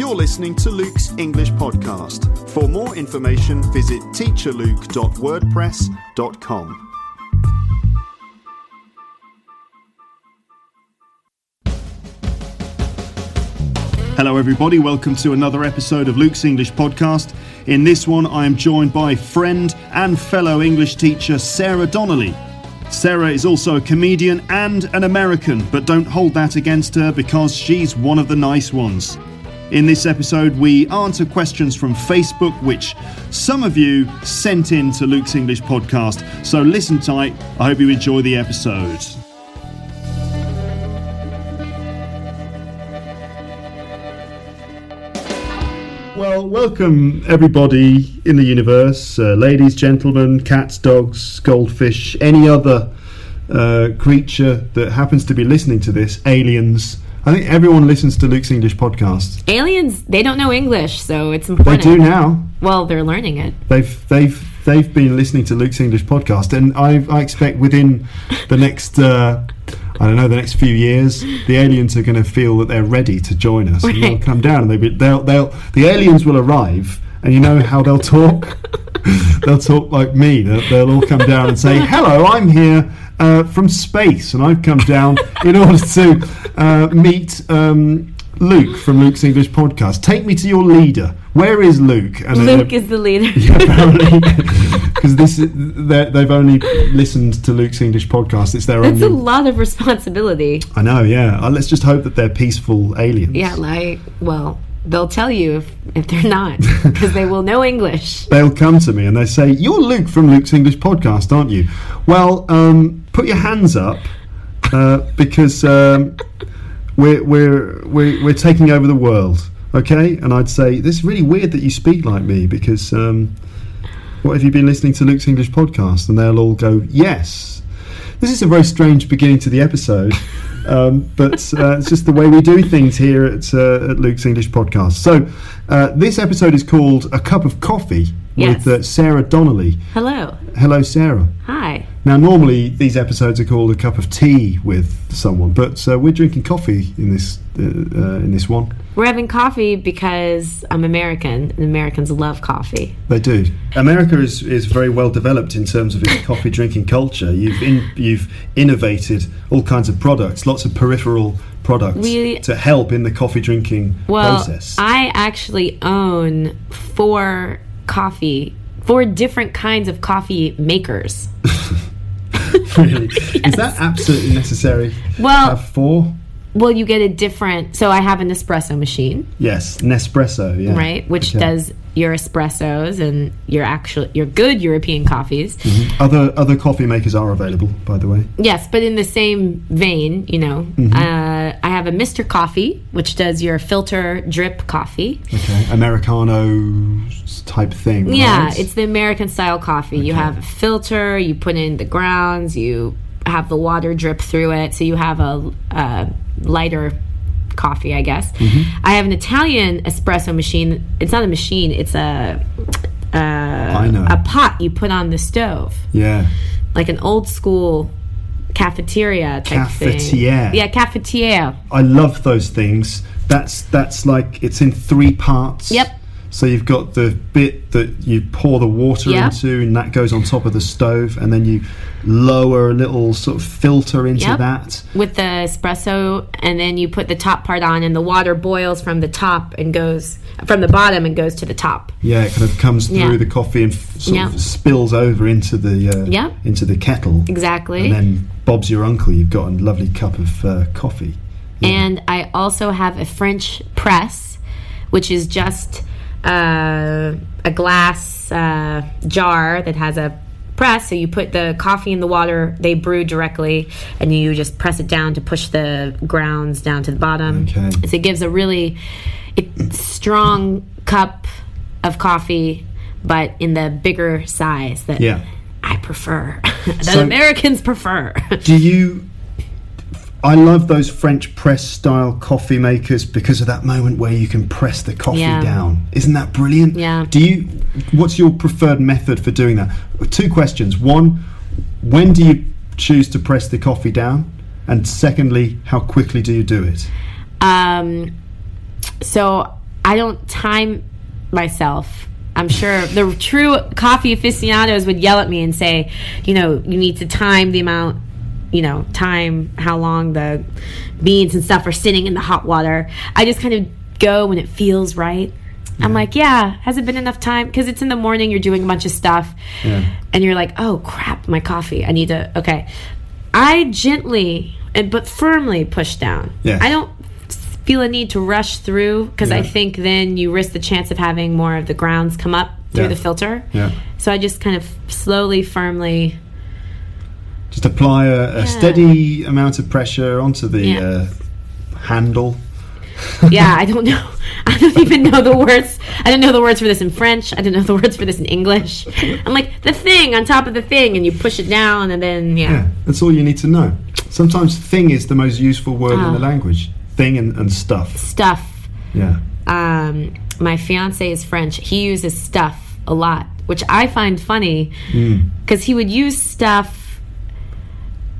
You're listening to Luke's English podcast. For more information, visit teacherluke.wordpress.com. Hello, everybody. Welcome to another episode of Luke's English podcast. In this one, I am joined by friend and fellow English teacher Sarah Donnelly. Sarah is also a comedian and an American, but don't hold that against her because she's one of the nice ones. In this episode, we answer questions from Facebook, which some of you sent in to Luke's English podcast. So listen tight. I hope you enjoy the episode. Well, welcome everybody in the universe, uh, ladies, gentlemen, cats, dogs, goldfish, any other uh, creature that happens to be listening to this, aliens. I think everyone listens to Luke's English podcast. Aliens, they don't know English, so it's important. They do now. Well, they're learning it. They've they've they've been listening to Luke's English podcast, and I, I expect within the next uh, I don't know the next few years, the aliens are going to feel that they're ready to join us, and they'll come down, and they'll, be, they'll they'll the aliens will arrive, and you know how they'll talk. they'll talk like me. They'll, they'll all come down and say, "Hello, I'm here." Uh, from space, and I've come down in order to uh, meet um, Luke from Luke's English podcast. Take me to your leader. Where is Luke? And Luke is the leader. yeah, apparently, because this is, they've only listened to Luke's English podcast. It's their That's a lot of responsibility. I know, yeah. Uh, let's just hope that they're peaceful aliens. Yeah, like, well, they'll tell you if, if they're not, because they will know English. They'll come to me and they say, "You're Luke from Luke's English podcast, aren't you?" Well, um, put your hands up uh, because um, we're, we're we're we're taking over the world, okay? And I'd say this is really weird that you speak like me because um, what have you been listening to Luke's English podcast? And they'll all go, "Yes." This is a very strange beginning to the episode, um, but uh, it's just the way we do things here at, uh, at Luke's English podcast. So, uh, this episode is called A Cup of Coffee Yes. with uh, Sarah Donnelly. Hello. Hello, Sarah. Hi. Now, normally these episodes are called A Cup of Tea with someone, but uh, we're drinking coffee in this uh, uh, in this one. We're having coffee because I'm American, and Americans love coffee. They do. America is, is very well developed in terms of its coffee drinking culture. You've in, you've innovated all kinds of products, lots of peripheral products We- to help in the coffee drinking Well, process. I actually own four coffee, four different kinds of coffee makers. really, is that absolutely necessary? Well- have four. Well, you get a different. So I have an espresso machine, Yes, Nespresso. Yeah, right, which Okay. does your espressos and your actual your good European coffees. Other other coffee makers are available, by the way. Yes, but in the same vein, you know, Mm-hmm. uh, I have a Mr. Coffee, which does your filter drip coffee. Okay, Americano type thing. Yeah, it's the American style coffee. You have a filter, you put in the grounds, you have the water drip through it, so you have a, a lighter coffee, I guess. Mm-hmm. I have an Italian espresso machine. It's not a machine; it's a uh, a pot you put on the stove, yeah. like an old school cafeteria type Cafetiere. thing. Yeah, cafetiere. I love those things. That's that's like it's in three parts. Yep. So you've got the bit that you pour the water Yep. into, and that goes on top of the stove, and then you lower a little sort of filter into Yep. that. with the espresso and then you put the top part on and the water boils from the top and goes from the bottom and goes to the top Yeah, it kind of comes through Yeah. the coffee and f- sort Yeah. of spills over into the uh, Yep. into the kettle. exactly And then Bob's your uncle. You've got a lovely cup of uh, coffee. and i also have a french press which is just uh, a glass uh, jar that has a press. So you put the coffee in the water, they brew directly, and you just press it down to push the grounds down to the bottom. Okay. So it gives a really strong cup of coffee, but in the bigger size that Yeah. I prefer, that So- Americans prefer. Do you? I love those French press style coffee makers because of that moment where you can press the coffee Yeah. down. Isn't that brilliant? Yeah. Do you? What's your preferred method for doing that? Two questions. One, when do you choose to press the coffee down? And secondly, how quickly do you do it? Um, so I don't time myself. I'm sure the true coffee aficionados would yell at me and say, you know, you need to time the amount, you know, time how long the beans and stuff are sitting in the hot water. I just kind of go when it feels right. I'm like, yeah, has it been enough time? Because it's in the morning, you're doing a bunch of stuff, and you're like, oh crap, my coffee. I need to. Okay, I gently and but firmly push down. Yes. I don't feel a need to rush through because I think then you risk the chance of having more of the grounds come up through Yeah. the filter. Yeah. So I just kind of slowly, firmly. Just apply a, a Yeah. steady amount of pressure onto the Yeah. uh, handle. Yeah, I don't know. I don't even know the words. I don't know the words for this in French. I don't know the words for this in English. I'm like the thing on top of the thing, and you push it down, and then yeah, Yeah, that's all you need to know. Sometimes thing is the most useful word in Oh. the language. Thing and, and stuff. stuff. Yeah. um, my fiance is French. He uses stuff a lot, which I find funny because he would use stuff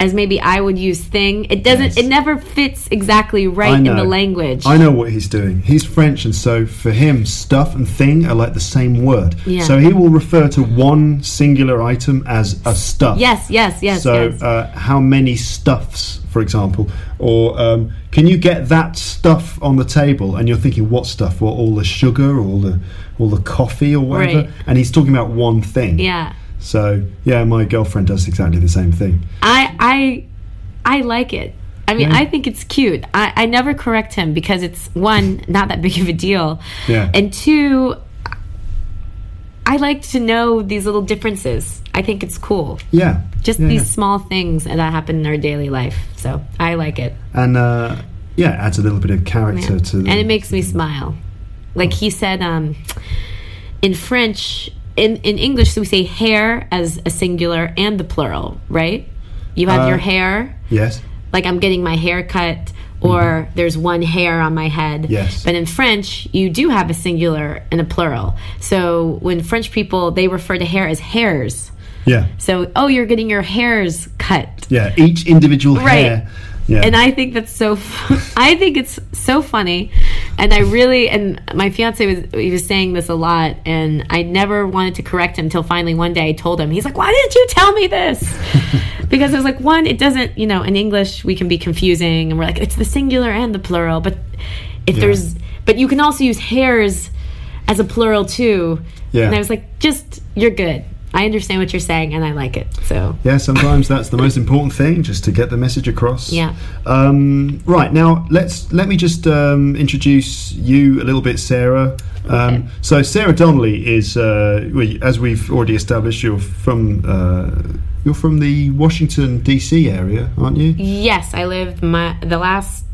as maybe I would use thing. It doesn't. Yes. It never fits exactly right in the language. I know what he's doing. He's French, and so for him, stuff and thing are like the same word. Yeah. So he will refer to one singular item as a stuff. Yes, yes, yes, So yes. Uh, how many stuffs, for example, or um, can you get that stuff on the table? And you're thinking, what stuff? Well, all the sugar, all the all the coffee, or whatever. Right. And he's talking about one thing. yeah. So yeah, my girlfriend does exactly the same thing. I I I like it. I mean, Yeah. I think it's cute. I, I never correct him because it's one, not that big of a deal, Yeah. and two, I like to know these little differences. I think it's cool. Yeah. Just Yeah, these yeah. small things that happen in our daily life. So I like it. and uh, yeah, it adds a little bit of character to the, and it makes me smile. Like he said, um, in French, in, in English, we say hair as a singular and the plural, right? You have Uh, your hair, yes. like I'm getting my hair cut, or there's one hair on my head. Mm-hmm. Yes. But in French, you do have a singular and a plural. So when French people, they refer to hair as hairs. Yeah. So, oh, you're getting your hairs cut. Yeah. Each individual Right. hair. Yeah. And I think that's so. I think it's so funny, and I really and my fiance was he was saying this a lot, and I never wanted to correct him until finally one day I told him. He's like, "Why didn't you tell me this?" because I was like, one, it doesn't. You know, in English we can be confusing, and we're like, it's the singular and the plural, but if Yeah. there's, but you can also use hairs as a plural too. Yeah. And I was like, just you're good. I understand what you're saying, and I like it. So yeah, sometimes that's the most important thing, just to get the message across. Yeah. Um, right now, let's let me just um, introduce you a little bit, Sarah. Um, Okay. So Sarah Donnelly is, uh, as we've already established, you're from uh, you're from the Washington D.C. area, aren't you? Yes, I lived my the last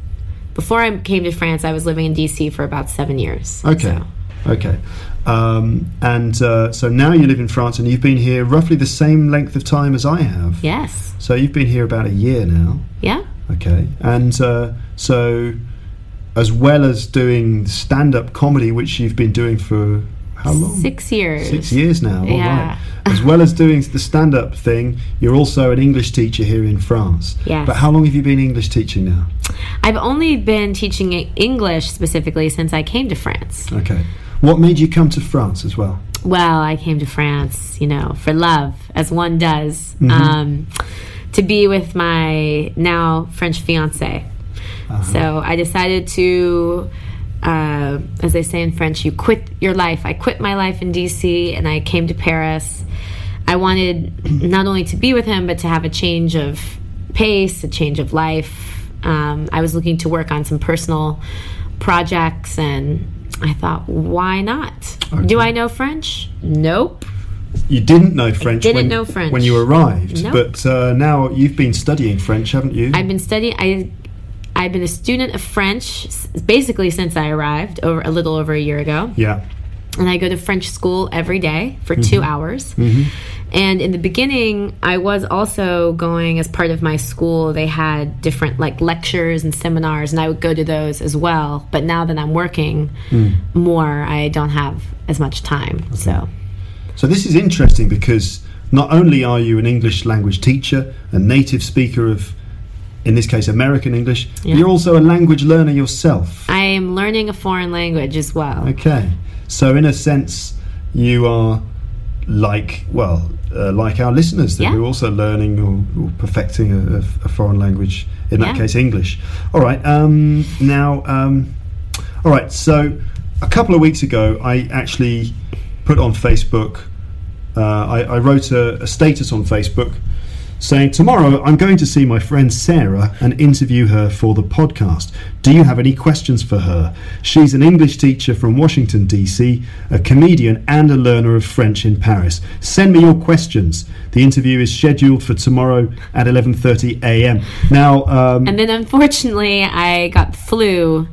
before I came to France. I was living in DC for about seven years. Okay. So, Okay. Um, and uh, so now you live in France, and you've been here roughly the same length of time as I have. yes. So you've been here about a year now. Yeah. Okay. And uh, so, as well as doing stand-up comedy, which you've been doing for how long? Six years. Six years now. All right. Yeah. As well as doing the stand-up thing, you're also an English teacher here in France. Yes. But how long have you been English teaching now? I've only been teaching English specifically since I came to France. Okay. What made you come to France as well? Well, I came to France, you know, for love, as one does, Mm-hmm. um, to be with my now French fiance. Uh-huh. So I decided to, uh, as they say in French, you quit your life. I quit my life in DC and I came to Paris. I wanted not only to be with him, but to have a change of pace, a change of life. Um, I was looking to work on some personal projects and I thought, why not? Do I know French? Nope. you didn't know French. didn't when, know French. when you arrived, Nope. but uh, now you've been studying French, haven't you? I've been studying. I I've been a student of French basically since I arrived over a little over a year ago, yeah. and I go to French school every day for mm-hmm. two hours. Mm-hmm. And in the beginning, I was also going as part of my school. They had different like lectures and seminars, and I would go to those as well. But now that I'm working mm. more, I don't have as much time. So So this is interesting because not only are you an English language teacher, a native speaker of, in this case, American English, Yeah. you're also a language learner yourself. I am learning a foreign language as well. Okay. So in a sense, you are like, well, uh, like our listeners that Yeah. are also learning or, or perfecting a, a, a foreign language. In that Yeah. case, English. All right. Um, now, um, all right. So a couple of weeks ago, I actually put on Facebook. Uh, I, I wrote a, a status on Facebook saying, Tomorrow I'm going to see my friend Sarah and interview her for the podcast. Do you have any questions for her? She's an English teacher from Washington, D.C., a comedian, and a learner of French in Paris. Send me your questions. The interview is scheduled for tomorrow at 11.30 a.m. Now, um, And then unfortunately, I got flu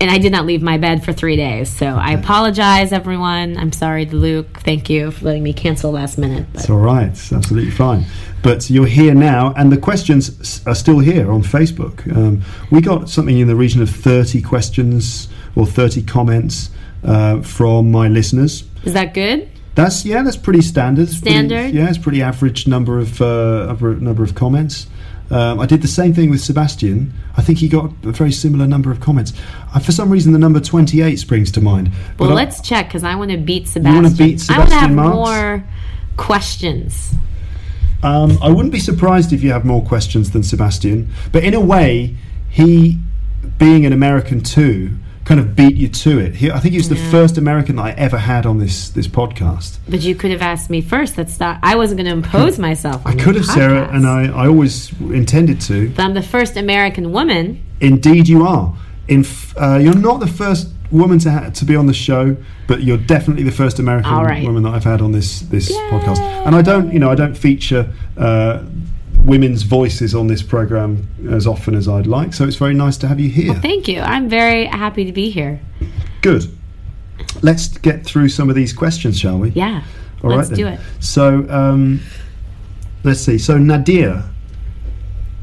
and I did not leave my bed for three days. So I apologize, everyone. I'm sorry to Luke. Thank you for letting me cancel last minute. But It's all right. It's absolutely fine. But you're here now, and the questions are still here on Facebook. Um, we got something in the region of 30 questions or 30 comments uh, from my listeners. is that good? That's yeah, that's pretty standard. It's pretty- Standard? yeah, it's pretty average number of uh, number, of comments. Um, I did the same thing with Sebastian. I think he got a very similar number of comments. Uh, for some reason, the number 28 springs to mind. Well, I- let's check because I want to beat Sebastian. wanna beat Sebastian I want to have Marx? more questions. Um, I wouldn't be surprised if you have more questions than Sebastian, but in a way, he, being an American too, kind of beat you to it. He, I think he was the first American that I ever had on this this podcast. But you could have asked me first. That's not. I wasn't going to impose myself. I could have, Sarah, and I, I always intended to. But I'm the first American woman. Indeed, you are. In f- uh, you're not the first woman to ha- to be on the show, but you're definitely the first American right. woman that I've had on this this podcast. And I don't, you know, I don't feature uh, women's voices on this program as often as I'd like. So it's very nice to have you here. Thank you. I'm very happy to be here. Good. Let's get through some of these questions, shall we? Yeah. All let's right do then. it. So um, let's see. So Nadir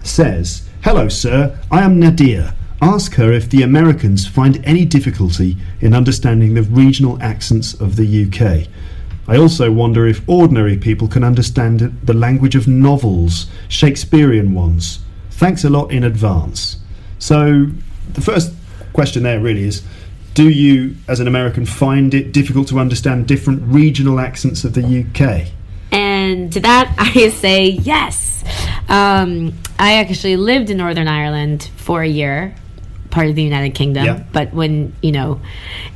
says, "Hello, sir. I am Nadir. Ask her if the Americans find any difficulty in understanding the regional accents of the UK. I also wonder if ordinary people can understand the language of novels, Shakespearean ones. Thanks a lot in advance." So the first question there really is. Do you, as an American, find it difficult to understand different regional accents of the UK? And to that, I say yes. Um, I actually lived in Northern Ireland for a year, part of the United Kingdom. Yeah. But when, you know,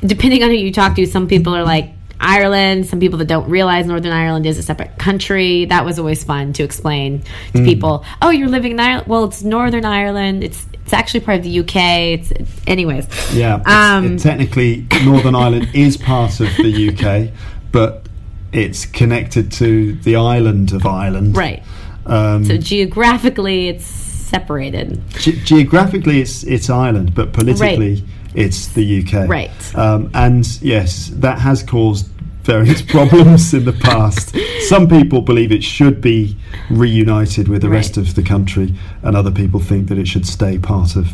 depending on who you talk to, some people are like, Ireland, some people that don't realize Northern Ireland is a separate country. That was always fun to explain to people. Oh, you're living in Ireland? Well, it's Northern Ireland. It's it's actually part of the UK. It's, it's anyways. Yeah, it's- Um, it- technically, Northern Ireland is part of the UK, but it's connected to the island of Ireland. Right. Um, So geographically, it's separated. ge- geographically, it's it's Ireland, but politically, it's the UK. Right. Um, and yes, that has caused various problems in the past. Some people believe it should be reunited with the rest of the country, and other people think that it should stay part of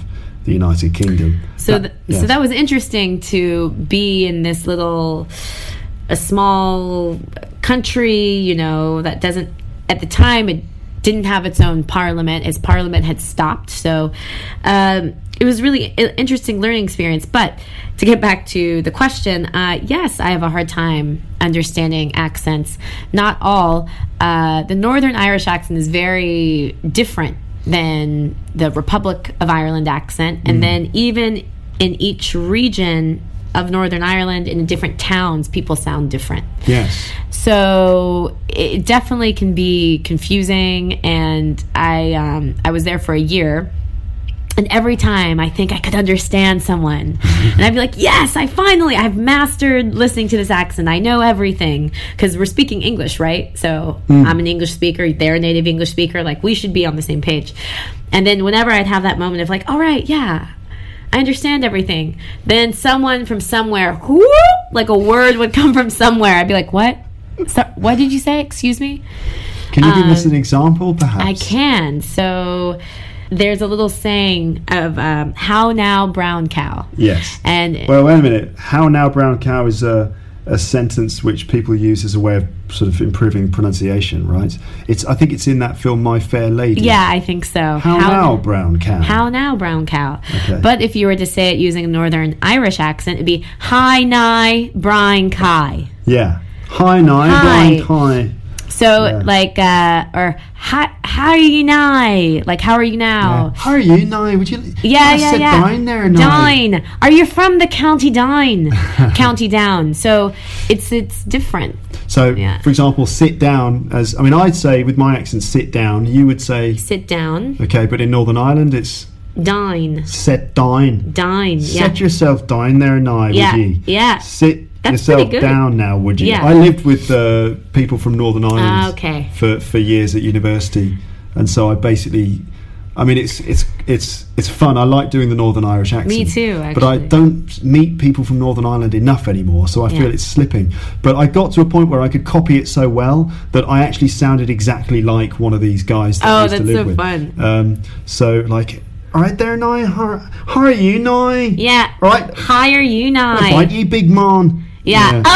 the United Kingdom. So, That- th- yes. so that was interesting to be in this little, a small country. You know that doesn't at the time it didn't have its own parliament as parliament had stopped. So um, it was really interesting learning experience. But to get back to the question, uh, yes, I have a hard time understanding accents. Not all. Uh, the Northern Irish accent is very different than the Republic of Ireland accent. And then even in each region of Northern Ireland, in different towns, people sound different. yes. So it definitely can be confusing. And I um, I was there for a year, And every time I think I could understand someone, and I'd be like, "Yes, I finally I've mastered listening to this accent. I know everything because we're speaking English, right? So I'm an English speaker, they're a native English speaker. Like we should be on the same page." And then whenever I'd have that moment of like, "All right, yeah, I understand everything," then someone from somewhere, whoop, like a word would come from somewhere. I'd be like, "What? So, what did you say? Excuse me." Can you give us an example, perhaps? Um, I can. So there's a little saying of um, "How now, brown cow." Yes. And Well, wait a minute. How now, brown cow is a, a sentence which people use as a way of sort of improving pronunciation, right? It's. I think it's in that film My Fair Lady. yeah, I think so. How, now, brown cow? How now, brown cow? Okay. But if you were to say it using a Northern Irish accent, it'd be "Hi, nigh, brine kai." Yeah. Hi, nigh, brown kai. So Yeah. like, uh, or "Hi, how are you now? Like, how are you now? How are you, now? Would you? Yeah, yeah, said yeah. Dine there, Nye. Dine. Are you from the County Dine? County Down. So it's it's different. So, Yeah. for example, sit down. As I mean, I'd say with my accent, sit down. You would say, Sit down. okay, but in Northern Ireland, it's Dine. set dine. Dine. Yeah. Set yourself down there, Nye. Yeah, Would you? yeah. Sit That's yourself down now, would you? Yeah. I lived with uh, people from Northern Ireland Ah, okay. for, for years at university, and so I basically, I mean, it's it's it's it's fun. I like doing the Northern Irish accent. Me too, But I don't meet people from Northern Ireland enough anymore, so I Yeah. feel it's slipping. But I got to a point where I could copy it so well that I actually sounded exactly like one of these guys. That I Oh, used to that's live so with. fun. Um, so like. All right there, Nye. How, how are you, Nye? Yeah. All right. are you nigh. about you, big man? Yeah.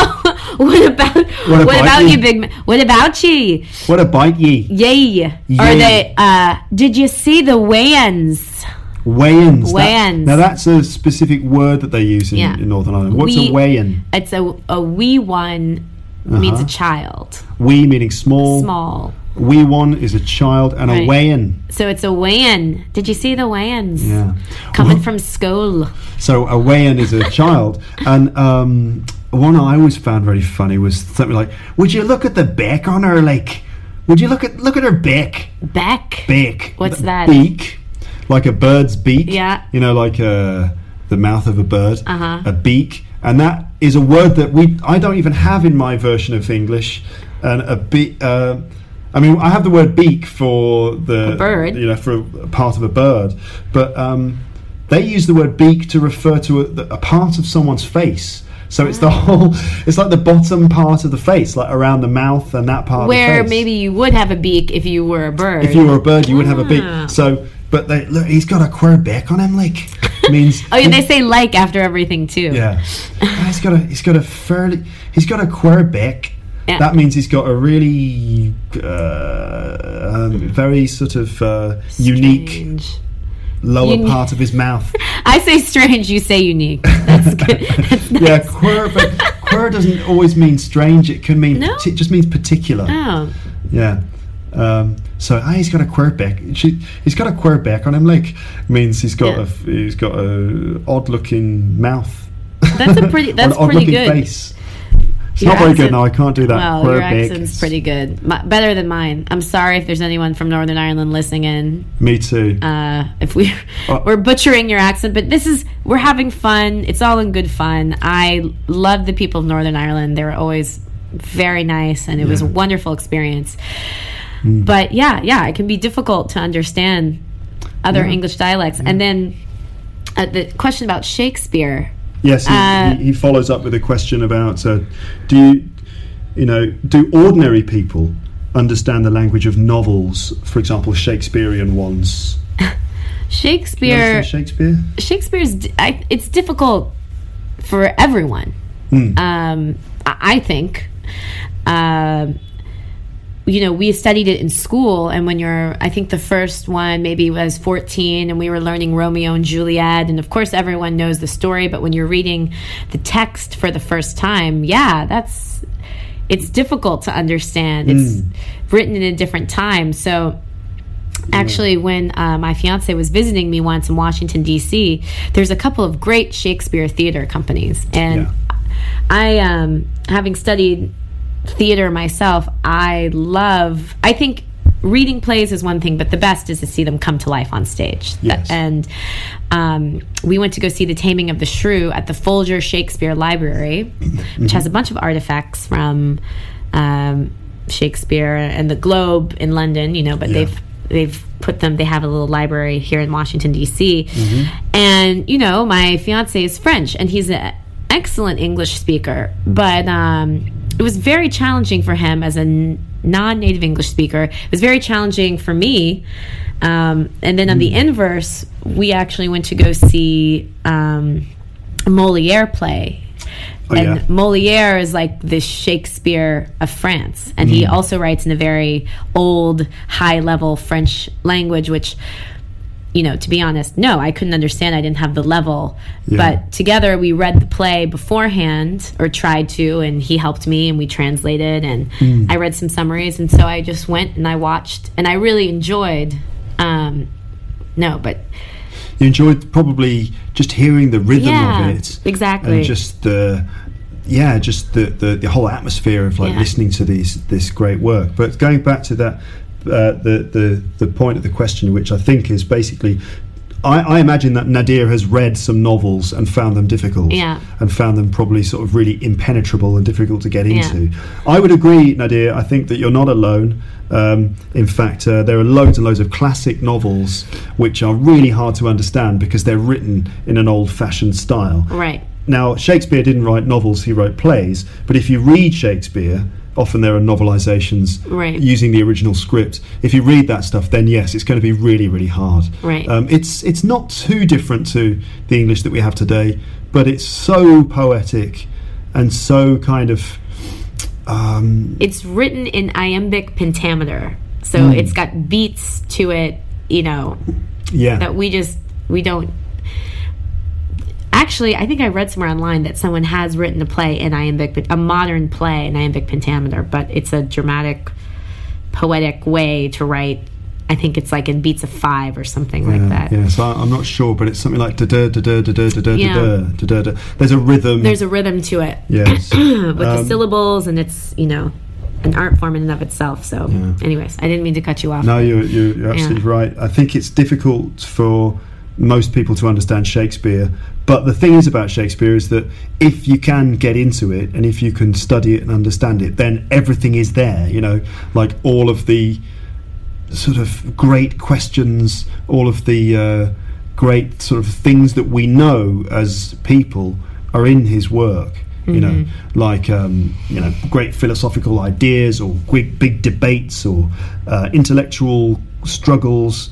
Oh, what about what, about about you? big man? What about you? What about ye? Yay. Are they? Uh, did you see the Wayans? Wayans. That- now that's a specific word that they use in, Yeah. in Northern Ireland. What's We- a weigh-in? It's a a wee one means Uh-huh. a child, Wee meaning small. small. Wee one is a child, and a Right. weigh-in. So it's a weigh-in. Did you see the weigh-ins? Yeah. Coming Well, from school. So a weigh-in is a child, and um, one I always found very funny was something like, "Would you look at the beak on her? Like, would you look at look at her beak? Beck. Beak. What's The that? Beak, like a bird's beak. Yeah. You know, like uh, the mouth of a bird. Uh-huh. A beak, and that is a word that we I don't even have in my version of English. And a beak. Uh, I mean, I have the word beak for the A bird. You know, for a part of a bird, but um, they use the word beak to refer to a, a part of someone's face. So it's Ah. the whole. It's like the bottom part of the face, like around the mouth and that part. of Where the face. maybe you would have a beak if you were a bird. If you were a bird, you would have a Ah. beak. So, but they look. He's got a queer beak on him, like means. oh, yeah, they say like after everything too. Yeah, Ah, he's got a he's got a fairly he's got a queer beak. Yeah. That means he's got a really uh, um, very sort of uh, unique. Lower part of his mouth. I say strange, you say unique. That's good. That's nice. Yeah, queer, but queer doesn't always mean strange. It can mean No? it just means particular. Oh, Yeah. Um, so ah, he's got a queer back. She, he's got a queer back on him. Like means he's got Yeah. a he's got a odd looking mouth. That's a pretty- that's pretty looking good. face. It's Your not very good. No, I can't do that. well, Queer your accent's pretty good. My, better than mine. I'm sorry if there's anyone from Northern Ireland listening in. Me too. Uh, if we Uh, we're butchering your accent, but this is we're having fun. It's all in good fun. I love the people of Northern Ireland. They were always very nice, and it was a wonderful experience. Hmm. But yeah, yeah, it can be difficult to understand other Yeah. English dialects. And then uh, the question about Shakespeare. Yes, he, uh, he, he follows up with a question about uh, do you you know do ordinary people understand the language of novels, for example, Shakespearean ones? Shakespeare. Shakespeare. Shakespeare's. I, it's difficult for everyone. Hmm. Um, I, I think. Um, you know, we studied it in school, and when you're, I think the first one maybe was 14, and we were learning Romeo and Juliet, and of course everyone knows the story, but when you're reading the text for the first time, yeah, that's it's difficult to understand. It's written in a different time, so actually when uh, my fiance was visiting me once in washington d.c there's a couple of great shakespeare theater companies and Yeah. i um, having studied theater myself i love i think reading plays is one thing, but the best is to see them come to life on stage. Yes. And um, we went to go see The Taming of the Shrew at the Folger Shakespeare Library, which has a bunch of artifacts from um, Shakespeare and the Globe in London, you know, but Yeah. they've they've put them they have a little library here in Washington DC. Mm-hmm. And you know, my fiance is French and he's an excellent English speaker, but um, it was very challenging for him as a non-native English speaker. It was very challenging for me. Um, and then on the Mm. inverse, we actually went to go see um, Moliere play. Oh, and yeah. Moliere is like the Shakespeare of France, and he Mm. also writes in a very old, high-level French language, which, you know, to be honest, no, I couldn't understand. I didn't have the level. Yeah. But together, we read the play beforehand, or tried to, and he helped me, and we translated, and Mm. I read some summaries, and so I just went and I watched, and I really enjoyed. Um, no, but You enjoyed probably just hearing the rhythm Yeah, of it, exactly. and just the yeah, just the, the, the whole atmosphere of like Yeah. listening to these this great work. But going back to that, uh, the the the point of the question, which I think is basically. I, I imagine that Nadir has read some novels and found them difficult, Yeah. and found them probably sort of really impenetrable and difficult to get Yeah. into. I would agree, Nadir. I think that you're not alone. Um, in fact, uh, there are loads and loads of classic novels which are really hard to understand because they're written in an old-fashioned style. right. Now, Shakespeare didn't write novels; he wrote plays. But if you read Shakespeare, often there are novelizations Right. using the original script. If you read that stuff, then yes, it's going to be really, really hard. Right. Um, it's it's not too different to the English that we have today, but it's so poetic and so kind of. Um, it's written in iambic pentameter so Hmm. it's got beats to it you know yeah. that we just we don't actually i think i read somewhere online that someone has written a play in iambic a modern play in iambic pentameter but it's a dramatic poetic way to write i think it's like in beats of five or something like that Yeah, so I- I'm not sure, but it's something like da da da da da da da da Yeah. da da da. There's a rhythm. there's a rhythm to it yes. with the Um, syllables and it's you know an art form in and of itself so anyways i didn't mean to cut you off No, you're, you're, you're absolutely right. I think it's difficult for most people to understand Shakespeare. But the thing is about Shakespeare is that if you can get into it and if you can study it and understand it, then everything is there. You know, like all of the sort of great questions, all of the uh, great sort of things that we know as people are in his work. You know, like um, you know, great philosophical ideas or big, big debates or uh, intellectual struggles.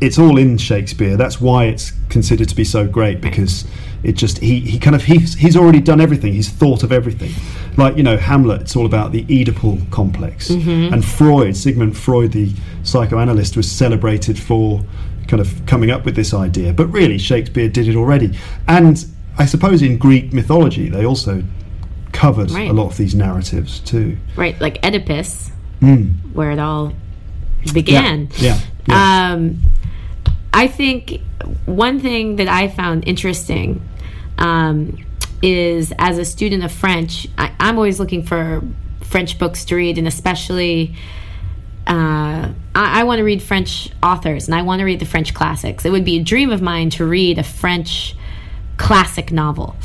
It's all in Shakespeare. That's why it's considered to be so great because it just he, he kind of he's, he's already done everything. He's thought of everything. Like you know, Hamlet. It's all about the Oedipal complex, and Freud, Sigmund Freud, the psychoanalyst, was celebrated for kind of coming up with this idea. But really, Shakespeare did it already, and I suppose in Greek mythology they also covered Right. a lot of these narratives too. right like oedipus where it all began Hmm. Yeah, Um, I think one thing that I found interesting um, is as a student of French, I, I'm always looking for French books to read, and especially. Uh, I, I want to read French authors and I want to read the French classics. It would be a dream of mine to read a French classic novel,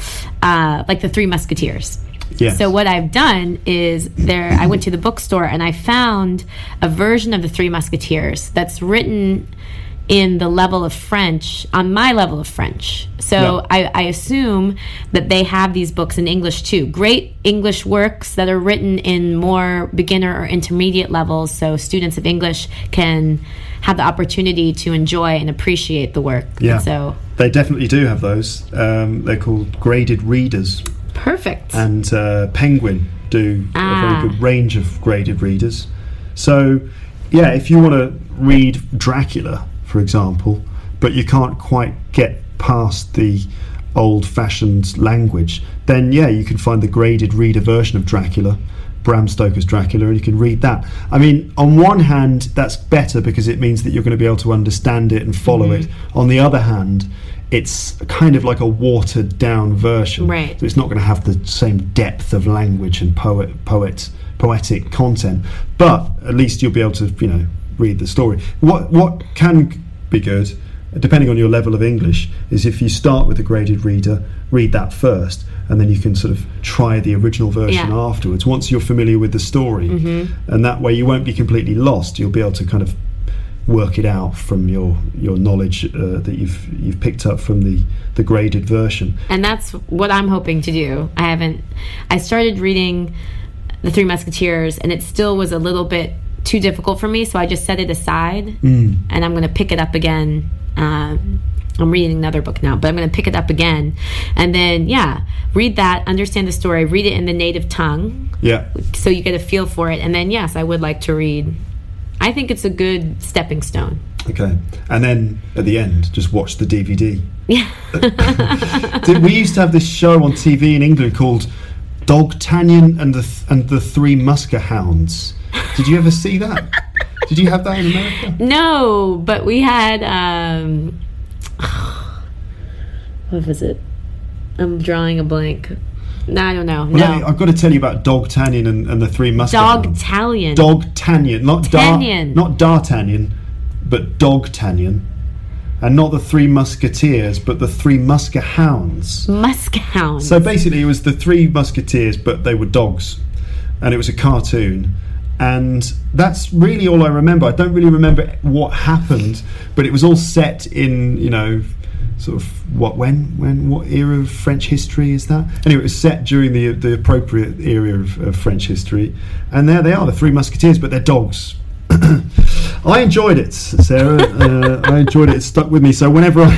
uh, like The Three Musketeers. Yes. So what I've done is there. I went to the bookstore and I found a version of the Three Musketeers that's written in the level of French on my level of French. So Yeah. I, I assume that they have these books in English too. Great English works that are written in more beginner or intermediate levels, so students of English can have the opportunity to enjoy and appreciate the work. Yeah. And so They definitely do have those. Um, they're called graded readers, perfect. and uh, Penguin do a Ah. very good range of graded readers. So, yeah, if you want to read Dracula, for example, but you can't quite get past the old-fashioned language, then yeah, you can find the graded reader version of Dracula. Bram Stoker's Dracula, and you can read that. I mean, on one hand, that's better because it means that you're going to be able to understand it and follow Mm-hmm. it. On the other hand, it's kind of like a watered down version. Right. So it's not going to have the same depth of language and poet, poet, poetic content. But at least you'll be able to, you know, read the story. What what can be good, depending on your level of English, is if you start with a graded reader, read that first, and then you can sort of try the original version Yeah. afterwards. Once you're familiar with the story, mm-hmm. and that way you won't be completely lost. You'll be able to kind of work it out from your your knowledge uh, that you've you've picked up from the the graded version. and that's what I'm hoping to do. I haven't. I started reading the Three Musketeers, and it still was a little bit too difficult for me, so I just set it aside, and I'm going to pick it up again. Um, I'm reading another book now, but I'm going to pick it up again, and then yeah, read that, understand the story, read it in the native tongue, Yeah. so you get a feel for it, and then yes, I would like to read. I think it's a good stepping stone. Okay. And then at the end, just watch the DVD. Yeah. We used to have this show on TV in England called Dogtanian and the th- and the Three Muskehounds. Did you ever see that? Did you have that in America? No, but we had um what was it? I'm drawing a blank. No, I don't know. Well, let me- No. I've got to tell you about Dogtanian and, and the Three Musker Dog Hounds. Dog Dogtanian, not Dar- Tanyan. not D'Artagnan, but Dogtanian, and not the Three Musketeers, but the Three Muskehounds. Muskhound. So basically, it was the Three Musketeers, but they were dogs, and it was a cartoon. And that's really all I remember. I don't really remember what happened, but it was all set in you know, sort of what when when what era of French history is that? Anyway, it was set during the the appropriate era of, of French history, and there they are, the Three Musketeers, but they're dogs. I enjoyed it, Sarah. Uh, I enjoyed it. It stuck with me. So whenever I,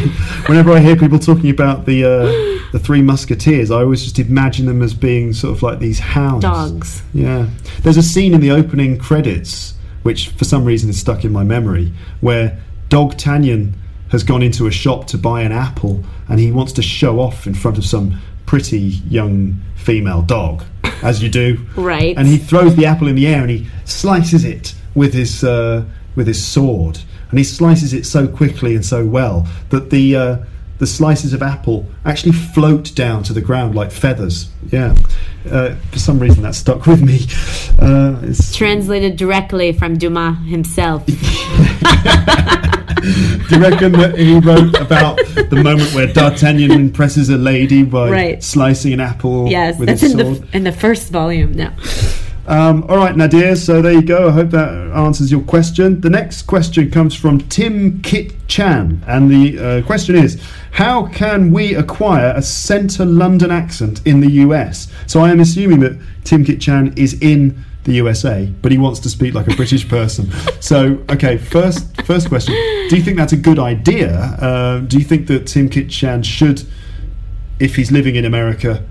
whenever I hear people talking about the uh, the Three Musketeers, I always just imagine them as being sort of like these hounds. Dogs. Yeah. There's a scene in the opening credits, which for some reason is stuck in my memory, where Dogtanian has gone into a shop to buy an apple, and he wants to show off in front of some pretty young female dog, as you do. Right. And he throws the apple in the air and he slices it with his uh, with his sword, and he slices it so quickly and so well that the uh, the slices of apple actually float down to the ground like feathers. Yeah. Uh, for some reason that stuck with me. Uh, it's, Translated directly from Dumas himself. do you reckon that he wrote about the moment where D'Artagnan impresses a lady by Right. slicing an apple yes, with that's his in sword? the in the first volume. No. Um, all right, Nadir. So there you go. I hope that answers your question. The next question comes from Tim Kit Chan, and the uh, question is: How can we acquire a centre London accent in the US? So I am assuming that Tim Kit Chan is in the USA, but he wants to speak like a British person. So, okay, first first question: Do you think that's a good idea? Uh, do you think that Tim Kit Chan should, if he's living in America,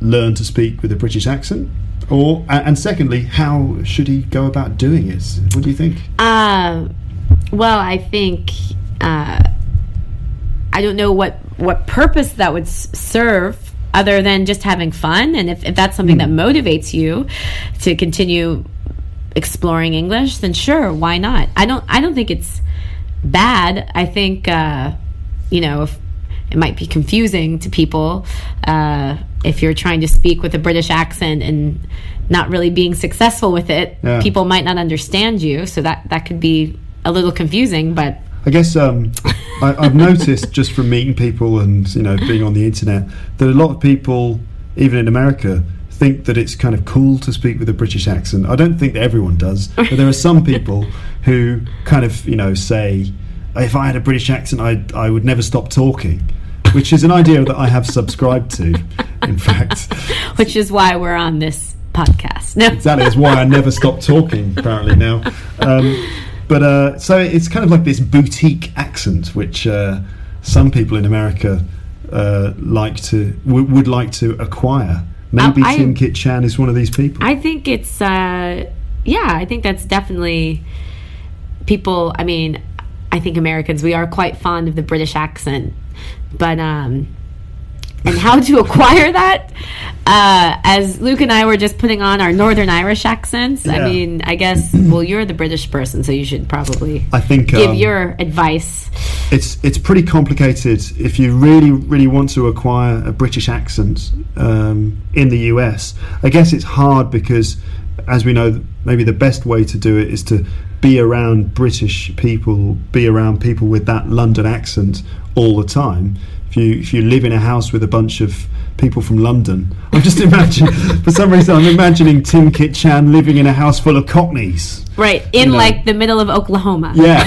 learn to speak with a British accent? Or and secondly, how should he go about doing it? What do you think? Uh, well, I think uh, I don't know what what purpose that would serve other than just having fun, and if, if that's something that motivates you to continue exploring English, then sure, why not? I don't I don't think it's bad. I think uh, you know if it might be confusing to people uh, if you're trying to speak with a British accent and not really being successful with it. Yeah. People might not understand you, so that that could be a little confusing. But I guess um, I, I've noticed just from meeting people and you know being on the internet that a lot of people, even in America, think that it's kind of cool to speak with a British accent. I don't think that everyone does, but there are some people who kind of you know say, if I had a British accent, I I would never stop talking, which is an idea that I have subscribed to. In fact. which is why we're on this podcast. No, Exactly, that's why I never stop talking. Apparently now, um, but uh, so it's kind of like this boutique accent, which uh, some people in America uh, like to w- would like to acquire. Maybe I- Tim Kit Chan is one of these people. I think it's uh, yeah. I think that's definitely people. I mean, I think Americans we are quite fond of the British accent, but um, and how to acquire that? Uh, as Luke and I were just putting on our Northern Irish accents. I mean, I guess well, you're the British person, so you should probably I think give um, your advice. it's it's pretty complicated if you really really want to acquire a British accent um, in the US. I guess it's hard because, as we know, maybe the best way to do it is to be around British people, be around people with that London accent all the time. If you if you live in a house with a bunch of people from London, I'm just imagining for some reason I'm imagining Tim Kit Chan living in a house full of Cockneys. Right in You know. like the middle of Oklahoma. Yeah,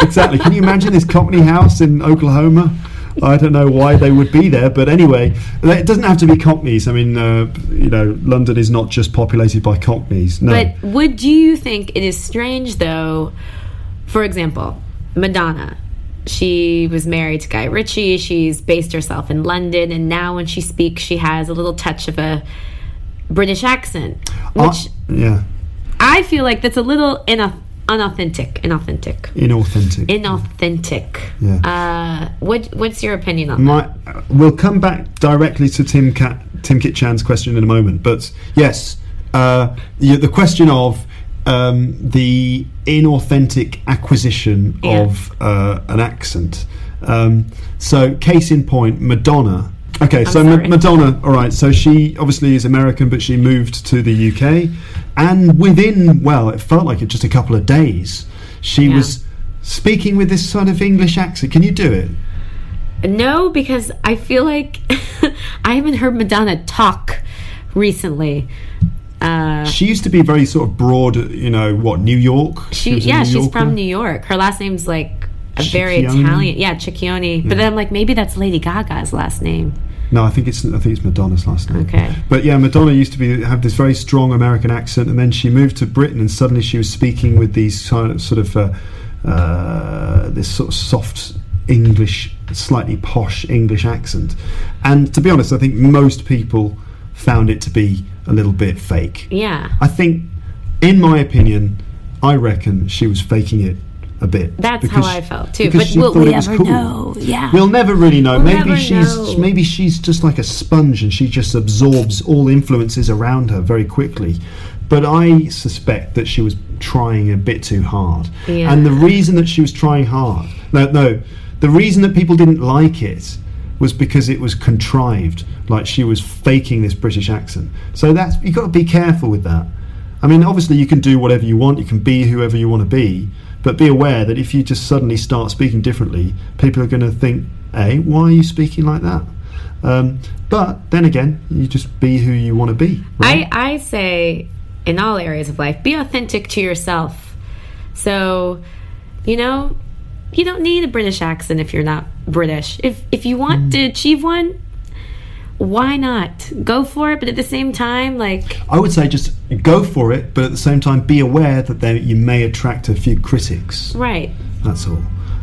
exactly. Can you imagine this Cockney house in Oklahoma? I don't know why they would be there, but anyway, it doesn't have to be Cockneys. I mean, uh, you know, London is not just populated by Cockneys. No, But would you think it is strange though? For example, Madonna. She was married to Guy Ritchie. She's based herself in London, and now when she speaks, she has a little touch of a British accent, Uh, which yeah, I feel like that's a little ina- unauthentic. Inauthentic. inauthentic. Inauthentic. Yeah. Uh, what What's your opinion on that? We'll come back directly to Tim Cat, Tim Kit Chan's question in a moment, but yes, uh, the, the question of um, the inauthentic acquisition Yeah. of uh, an accent. Um, so, case in point, Madonna. Okay, so Ma- Madonna. All right, so she obviously is American, but she moved to the UK, and within well, it felt like it just a couple of days, she Yeah. was speaking with this sort of English accent. Can you do it? No, because I feel like I haven't heard Madonna talk recently. Uh, She used to be very sort of broad, you know, what New York. She, a yeah, New she's Yorker. from New York. Her last name's like a very Ciccone? Italian. Yeah, Ciccone. But then I'm like, maybe that's Lady Gaga's last name. No, I think it's I think it's Madonna's last name. Okay. But yeah, Madonna used to be have this very strong American accent, and then she moved to Britain, and suddenly she was speaking with these kind of sort of uh, uh, this sort of soft English, slightly posh English accent. And to be honest, I think most people found it to be a little bit fake. Yeah. I think, in my opinion, I reckon she was faking it a bit. That's how I felt too. But thought we it ever cool. know? Yeah. We'll never really know. We'll maybe never she's know. maybe she's just like a sponge and she just absorbs all influences around her very quickly. But I suspect that she was trying a bit too hard. Yeah. And the reason that she was trying hard, no, no, the reason that people didn't like it was because it was contrived, like she was faking this British accent. So that's you've got to be careful with that. I mean, obviously, you can do whatever you want, you can be whoever you want to be, but be aware that if you just suddenly start speaking differently, people are going to think, "Hey, why are you speaking like that?" Um, but then again, you just be who you want to be. Right? I, I say in all areas of life, be authentic to yourself. So, you know, you don't need a British accent if you're not British. If if you want to achieve one, why not? Go for it, but at the same time, like I would say just go for it, but at the same time, be aware that there, you may attract a few critics. right. That's all.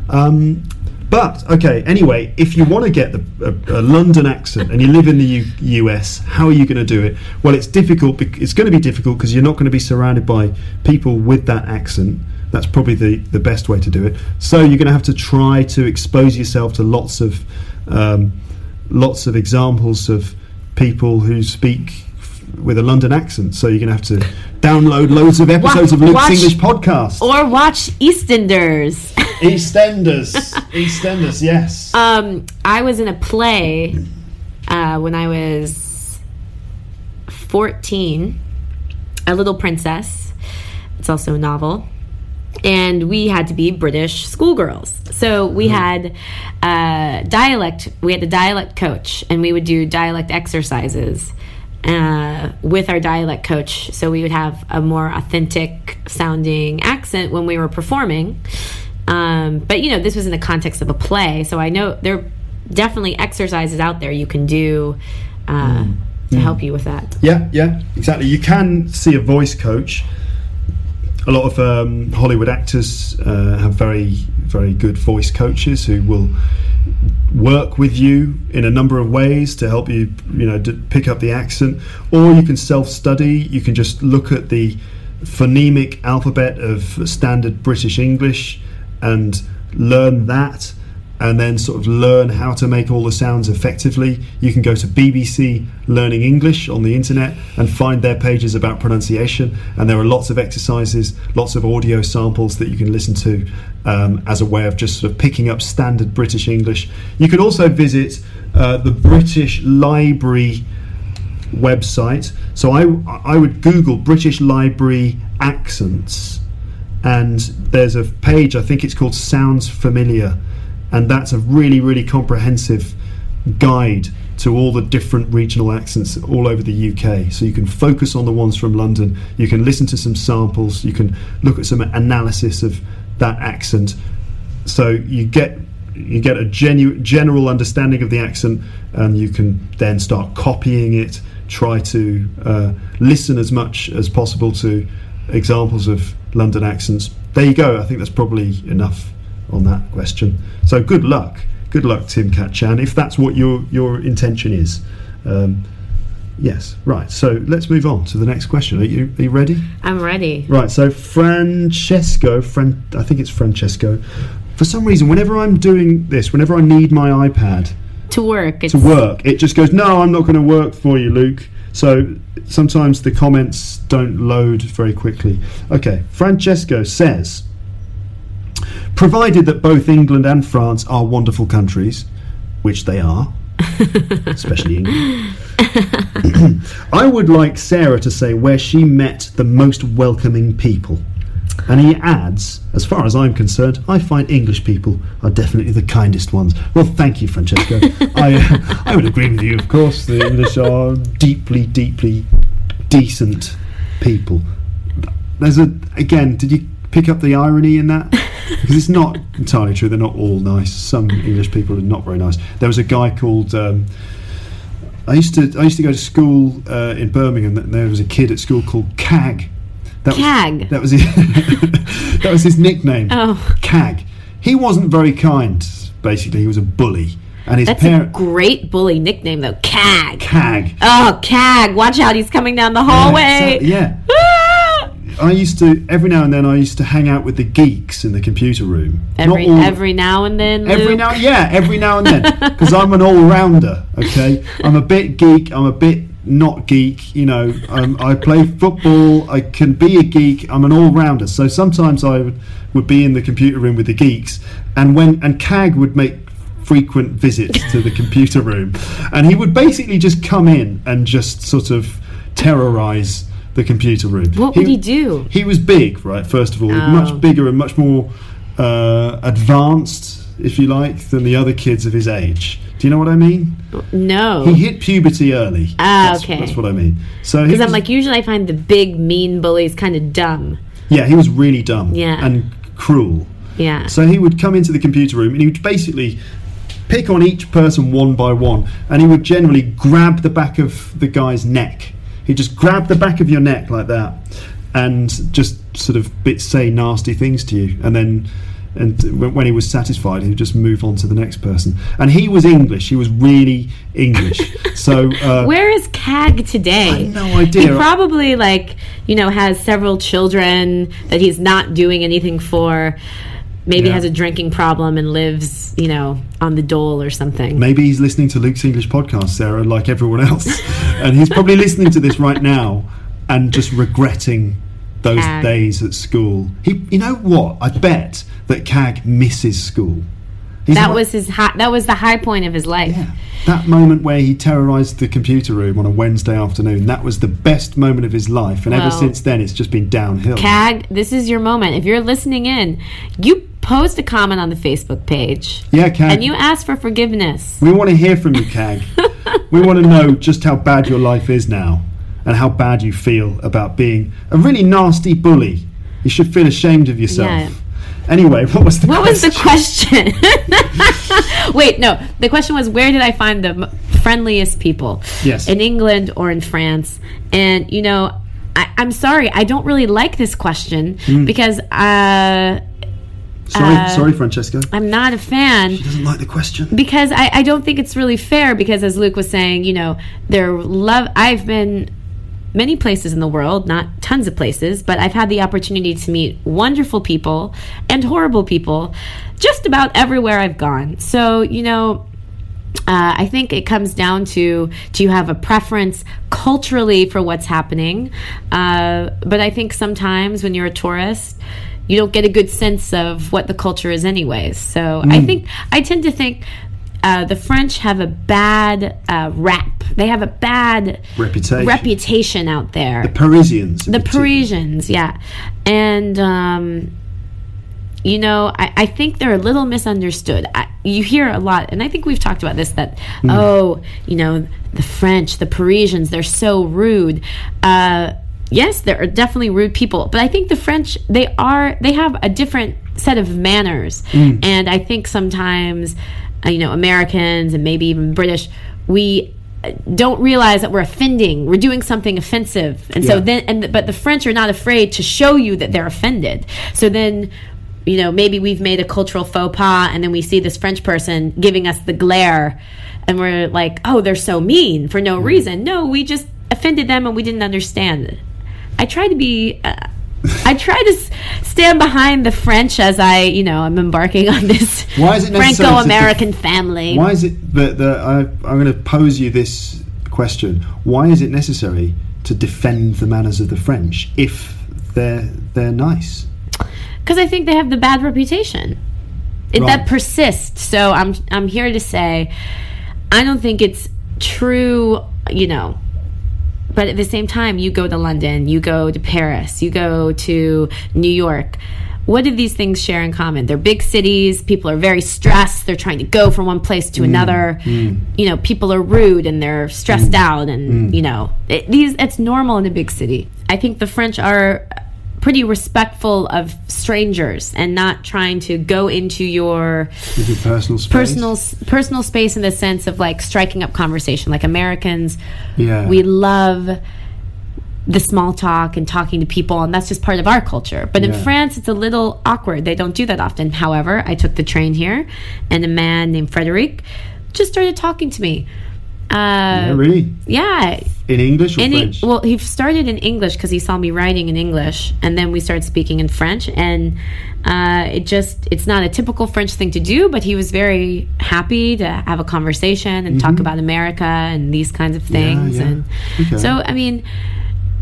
Um, but okay. Anyway, if you want to get the, a, a London accent and you live in the U- US, how are you going to do it? Well, it's difficult. bec- It's going to be difficult because you're not going to be surrounded by people with that accent. That's probably the, the best way to do it. So you're going to have to try to expose yourself to lots of um, lots of examples of people who speak with a London accent. So you're going to have to download loads of episodes of Luke's watch- English podcast. Or watch EastEnders. EastEnders. EastEnders, yes. Um, I was in a play uh, when I was 14, A Little Princess. It's also a novel. And we had to be British schoolgirls. So we had uh, dialect, we had a dialect coach, and we would do dialect exercises uh, with our dialect coach. So we would have a more authentic sounding accent when we were performing. Um, but you know, this was in the context of a play, so I know there are definitely exercises out there you can do uh, to help you with that. Yeah, yeah, exactly. You can see a voice coach. A lot of um, Hollywood actors uh, have very, very good voice coaches who will work with you in a number of ways to help you, you know, d- pick up the accent. Or you can self-study. You can just look at the phonemic alphabet of standard British English and learn that and then sort of learn how to make all the sounds effectively. You can go to BBC Learning English on the internet and find their pages about pronunciation. And there are lots of exercises, lots of audio samples that you can listen to um, as a way of just sort of picking up standard British English. You can also visit uh, the British Library website. So I I would Google British Library accents, and there's a page I think it's called Sounds Familiar, and that's a really really comprehensive guide to all the different regional accents all over the UK. So you can focus on the ones from London. You can listen to some samples. You can look at some analysis of that accent. So you get you get a genu- general understanding of the accent, and you can then start copying it. Try to uh, listen as much as possible to examples of London accents. There you go. I think that's probably enough on that question. So good luck good luck, Tim Katchan, if that's what your your intention is. Um, yes, right. So let's move on to the next question. Are you, are you ready? I'm ready. Right. So Francesco, Fran, I think it's Francesco. For some reason, whenever I'm doing this, whenever I need my iPad To work. to work, it just goes, "No, I'm not going to work for you, Luke." So sometimes the comments don't load very quickly. Okay, Francesco says, provided that both England and France are wonderful countries, which they are, especially England. I would like Sarah to say where she met the most welcoming people. And he adds, as far as I'm concerned, I find English people are definitely the kindest ones. Well, thank you, Francesco. I, I would agree with you, of course. The English are deeply, deeply decent people. There's a, again, did you pick up the irony in that? Because it's not entirely true. They're not all nice. Some English people are not very nice. There was a guy called. Um, I used to I used to go to school uh, in Birmingham. And there was a kid at school called Cag. That Cag? Was, that was his, that was his nickname. Oh. Cag. He wasn't very kind. Basically, he was a bully, and his parents. That's a great bully nickname, though. Cag. Cag. Oh, Cag. Watch out. He's coming down the Yeah, hallway. exactly, yeah. I used to every now and then I used to hang out with the geeks in the computer room. Every, Not all- every now and then. Every Luke. now, yeah, every now and then, because I'm an all-rounder. Okay, I'm a bit geek. I'm a bit not geek. You know, um, I play football. I can be a geek. I'm an all-rounder. So sometimes I would, would be in the computer room with the geeks, and when and Cag would make frequent visits to the computer room, and he would basically just come in and just sort of terrorize the computer room. What would he do? He was big, right? First of all, Oh. much bigger and much more uh, advanced, if you like, than the other kids of his age. Do you know what I mean? No. He hit puberty early. Ah, that's, okay. That's what I mean. So Because I'm like, usually I find the big, mean bullies kind of dumb. yeah, he was really dumb Yeah. and cruel. Yeah. So he would come into the computer room and he would basically pick on each person one by one, and he would generally grab the back of the guy's neck. He'd just grabbed the back of your neck like that, and just sort of bit say nasty things to you, and then. And when when he was satisfied, he would just move on to the next person. And he was English. He was really English. so uh, Where is Cag today? I have no idea. He probably like you know has several children that he's not doing anything for. Maybe Yeah. has a drinking problem and lives you know on the dole or something. Maybe he's listening to Luke's English podcast, Sarah, like everyone else. and he's probably listening to this right now and just regretting those Cag. days at school. He, you know what? I bet that Cag misses school. He's that was his high, that was the high point of his life. yeah, that moment where he terrorised the computer room on a Wednesday afternoon. That was the best moment of his life, and ever since then, it's just been downhill. Cag, this is your moment. If you're listening in, you post a comment on the Facebook page. Yeah, Cag. And you ask for forgiveness. We want to hear from you, Cag. we want to know just how bad your life is now and how bad you feel about being a really nasty bully. You should feel ashamed of yourself. Yeah. Anyway, what was the What was the question? question? Wait, no. The question was where did I find the friendliest people? Yes. In England or in France? And, you know, I, I'm sorry, I don't really like this question Hmm. because uh, Sorry, Uh, sorry, Francesca. I'm not a fan. She doesn't like the question. because I, I don't think it's really fair because as luke was saying you know there love i've been many places in the world not tons of places but i've had the opportunity to meet wonderful people and horrible people just about everywhere i've gone so you know uh, I think it comes down to do you have a preference culturally for what's happening? Uh, but I think sometimes when you're a tourist, you don't get a good sense of what the culture is, anyways. So I think I tend to think uh, the French have a bad uh, rap. They have a bad Reputation. reputation out there. The Parisians. the. Parisians, yeah, and um, you know, I, I think they're a little misunderstood. I, you hear a lot, and I think we've talked about this. That Hmm. oh, you know, the French, the Parisians, they're so rude. Uh, yes, there are definitely rude people, but I think the French they are they have a different set of manners, Hmm. and I think sometimes, uh, you know, Americans and maybe even British, we uh, don't realize that we're offending. We're doing something offensive, and so then and but the French are not afraid to show you that they're offended. So then you know, maybe we've made a cultural faux pas and then we see this French person giving us the glare and we're like, "Oh, they're so mean for no reason." No, we just offended them and we didn't understand. I try to be uh, I try to stand behind the French as I, you know, I'm embarking on this Why is it def- Franco-American family. Why is it that the, I, I'm going to pose you this question? Why is it necessary to defend the manners of the French if they're they're nice? because I think they have the bad reputation it, Right. that persists. So I'm I'm here to say I don't think it's true. You know. But at the same time, you go to London, you go to Paris, you go to New York. What do these things share in common? They're big cities. People are very stressed. They're trying to go from one place to mm. another. Mm. You know, people are rude and they're stressed mm. out, and you know, it, these it's normal in a big city. I think the French are pretty respectful of strangers and not trying to go into your it personal space? personal personal space in the sense of like striking up conversation. Like Americans, Yeah. we love the small talk and talking to people, and that's just part of our culture. But in France, it's a little awkward. They don't do that often. However, I took the train here, and a man named Frederic just started talking to me. Uh, Yeah, really? yeah, In English or he, French? well, he started in English because he saw me writing in English, and then we started speaking in French. And uh, it just—it's not a typical French thing to do, but he was very happy to have a conversation and talk about America and these kinds of things. Mm-hmm. yeah. And Okay. so, I mean,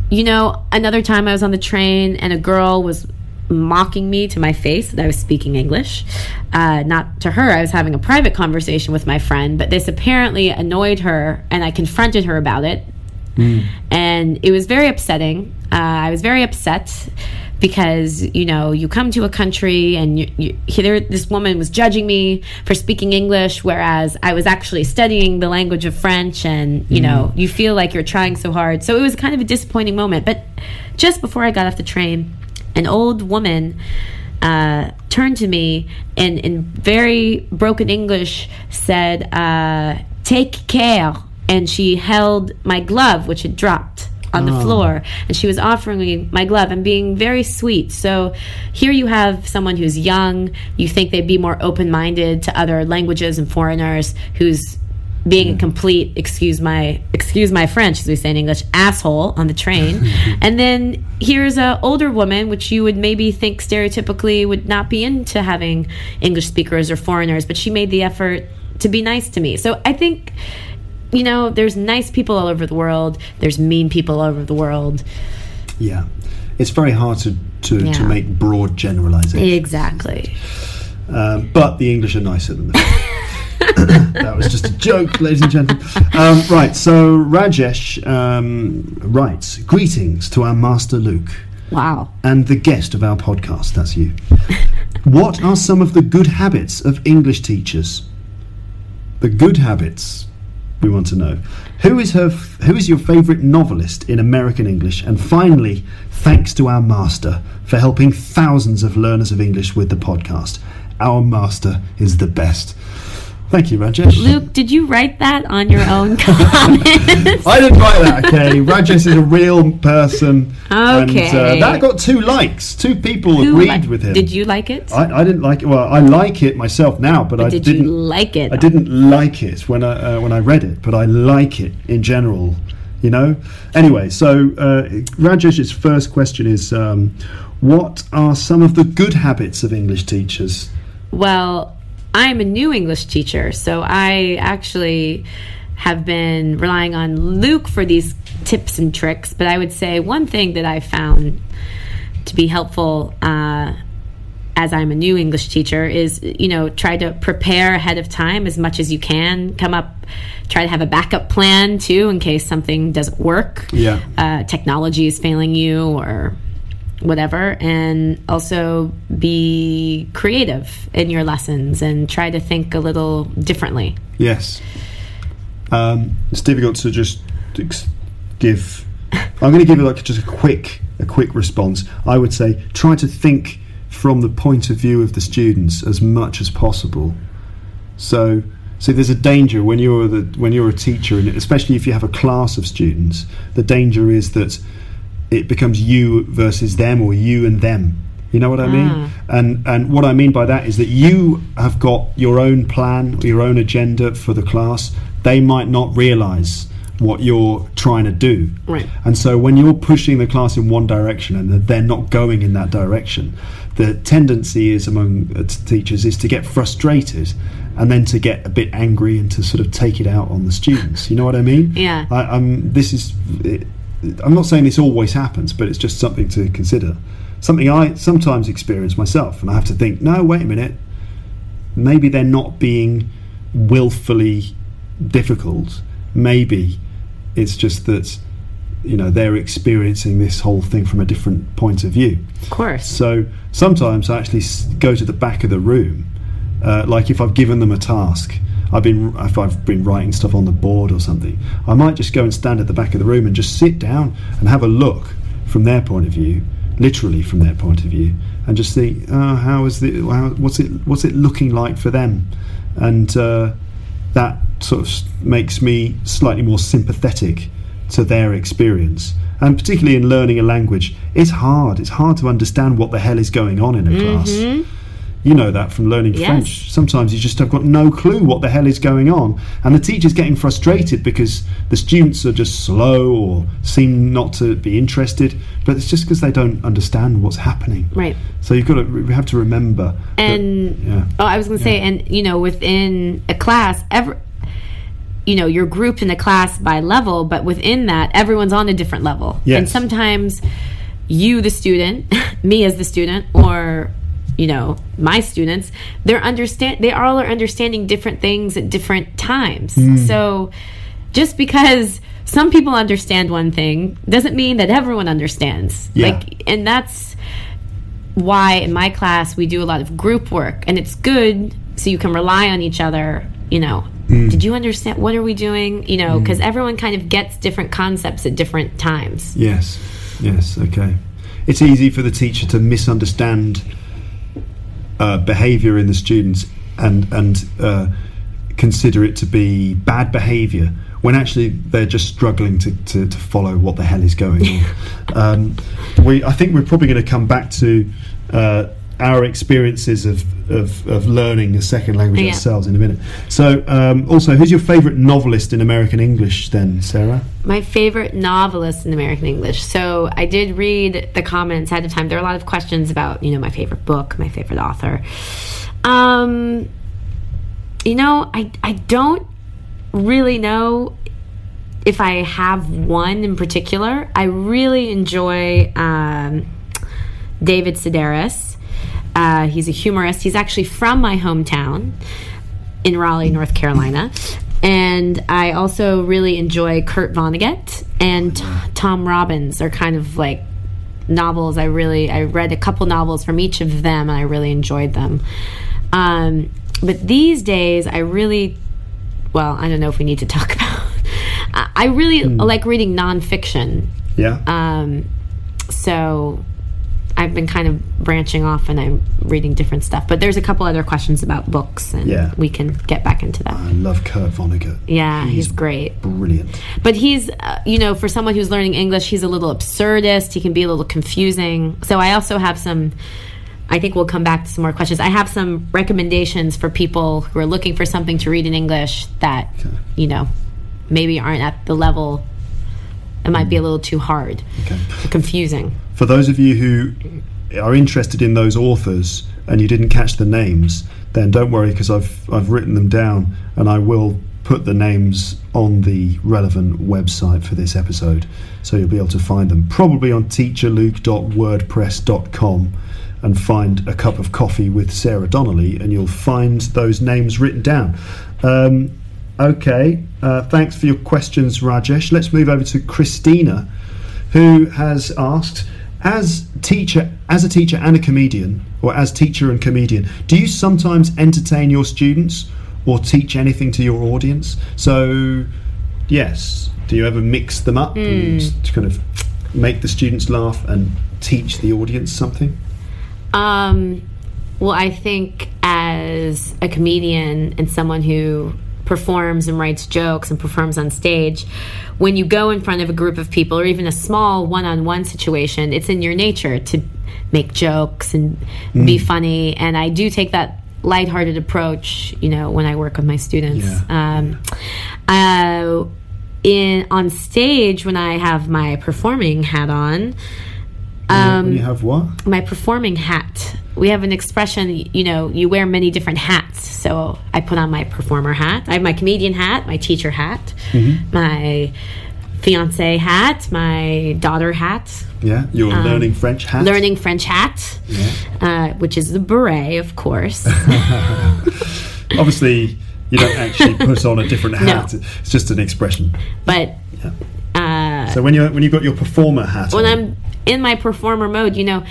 you know, another time I was on the train and a girl was mocking me to my face that I was speaking English. Uh, not to her, I was having a private conversation with my friend, but this apparently annoyed her, and I confronted her about it. And it was very upsetting. Uh, I was very upset because you know you come to a country and you, you here this woman was judging me for speaking English, whereas I was actually studying the language of French, and you know you feel like you're trying so hard. So it was kind of a disappointing moment. But just before I got off the train, an old woman uh, turned to me and in very broken English said, uh, "Take care." And she held my glove, which had dropped on the floor, and she was offering me my glove and being very sweet. So here you have someone who's young. You think they'd be more open-minded to other languages and foreigners, who's being a complete excuse my excuse my French as we say in English asshole on the train, and then here's a older woman which you would maybe think stereotypically would not be into having English speakers or foreigners, but she made the effort to be nice to me. So I think you know there's nice people all over the world. There's mean people all over the world. yeah. It's very hard to, to, to make broad generalizations. Exactly. Um, but the English are nicer than that. that was just a joke, ladies and gentlemen. Um, right, so Rajesh um, writes Greetings to our master Luke Wow. and the guest of our podcast. That's you. what are some of the good habits of English teachers? The good habits we want to know. Who is her? F- who is your favourite novelist in American English? And finally, thanks to our master for helping thousands of learners of English with the podcast. Our master is the best. Thank you, Rajesh. Luke, did you write that on your own comments? I didn't write that. Okay, Rajesh is a real person. And, uh, Okay. that got two likes. Two people Who agreed li- with him. Did you like it? I, I didn't like it. Well, I like it myself now, but, I did didn't. you like it? I didn't like it when I uh, when I read it, but I like it in general. You know. Anyway, so uh, Rajesh's first question is, um, what are some of the good habits of English teachers? Well, I'm a new English teacher, so I actually have been relying on Luke for these tips and tricks. But I would say one thing that I found to be helpful uh, as I'm a new English teacher, is you know try to prepare ahead of time as much as you can. Come up, try to have a backup plan too in case something doesn't work. Yeah. uh, technology is failing you or whatever, and also be creative in your lessons and try to think a little differently. Yes. Um, it's difficult to just give. I'm going to give you like just a quick, a quick response. I would say try to think from the point of view of the students as much as possible. So, so there's a danger when you're the when you're a teacher, and especially if you have a class of students. The danger is that it becomes you versus them, or you and them. You know what I mean? Ah. And and what I mean by that is that you have got your own plan, your own agenda for the class. They might not realise what you're trying to do. Right. And so when you're pushing the class in one direction and they're not going in that direction, the tendency is among teachers is to get frustrated and then to get a bit angry and to sort of take it out on the students. You know what I mean? Yeah. I, I'm. This is. It, I'm not saying this always happens, but it's just something to consider. Something I sometimes experience myself, and I have to think, no, wait a minute. Maybe they're not being willfully difficult. Maybe it's just that you know they're experiencing this whole thing from a different point of view. Of course. So sometimes I actually go to the back of the room, uh, like if I've given them a task. I've been if I've been writing stuff on the board or something. I might just go and stand at the back of the room and just sit down and have a look from their point of view, literally from their point of view, and just see oh, how is the how, what's it what's it looking like for them, and uh, that sort of makes me slightly more sympathetic to their experience. And particularly in learning a language, it's hard. It's hard to understand what the hell is going on in a class. You know that from learning Yes. French. Sometimes you just have got no clue what the hell is going on. And the teacher's getting frustrated because the students are just slow or seem not to be interested. But it's just because they don't understand what's happening. Right. So you've got to, we have to remember. that- and yeah. oh, I was going to say, and you know, within a class, every you know, you're grouped in a class by level, but within that, everyone's on a different level. Yes. And sometimes you, the student, me as the student, or you know, my students, they're understand they all are understanding different things at different times. Mm. So just because some people understand one thing doesn't mean that everyone understands. Yeah. Like and that's why in my class we do a lot of group work and it's good so you can rely on each other you know did you understand what are we doing you know because everyone kind of gets different concepts at different times Yes, yes, okay. It's easy for the teacher to misunderstand uh, behaviour in the students and and uh, consider it to be bad behaviour when actually they're just struggling to, to, to follow what the hell is going on. um, we, I think we're probably going to come back to uh, our experiences of, of, of learning a second language Yeah. ourselves in a minute. So, um, also, who's your favourite novelist in American English then, Sarah? my favorite novelist in american english so i did read the comments ahead of time there are a lot of questions about you know my favorite book my favorite author um you know i i don't really know if i have one in particular i really enjoy um david sedaris uh, he's a humorist he's actually from my hometown in Raleigh, North Carolina. And I also really enjoy Kurt Vonnegut and T- Tom Robbins are kind of like novels. I really I read a couple novels from each of them and I really enjoyed them. Um, but these days I really well, I don't know if we need to talk about. I I really like reading nonfiction. Yeah. Um, so I've been kind of branching off and I'm reading different stuff. But there's a couple other questions about books, and Yeah. we can get back into that. I love Kurt Vonnegut. Yeah, he's, great. Brilliant. But he's, uh, you know, for someone who's learning English, he's a little absurdist. He can be a little confusing. So I also have some. I think we'll come back to some more questions. I have some recommendations for people who are looking for something to read in English that, you know, maybe aren't at the level. It might be a little too hard, Okay. confusing. For those of you who are interested in those authors and you didn't catch the names, then don't worry because I've I've written them down and I will put the names on the relevant website for this episode, so you'll be able to find them. Probably on teacherluke.wordpress.com. and find a cup of coffee with Sarah Donnelly, and you'll find those names written down. Um, okay, uh, thanks for your questions, Rajesh. Let's move over to Christina, who has asked, as teacher, as a teacher and a comedian, or as teacher and comedian, do you sometimes entertain your students or teach anything to your audience? So, yes, do you ever mix them up and just kind of make the students laugh and teach the audience something? Um, well, I think as a comedian and someone who performs and writes jokes and performs on stage, when you go in front of a group of people or even a small one on one situation, it's in your nature to make jokes and be funny. And I do take that lighthearted approach, you know, when I work with my students. Yeah. Um, uh, in on stage when I have my performing hat on, um, when you have what? my performing hat. We have an expression, you know, you wear many different hats. So I put on my performer hat. I have my comedian hat, my teacher hat, my fiance hat, my daughter hat, Yeah, you're learning French hat. Um, learning French hat, uh, which is the beret, of course. Obviously, you don't actually put on a different No. hat. It's just an expression. but So when you when you got your performer hat when on, I'm in my performer mode, you know,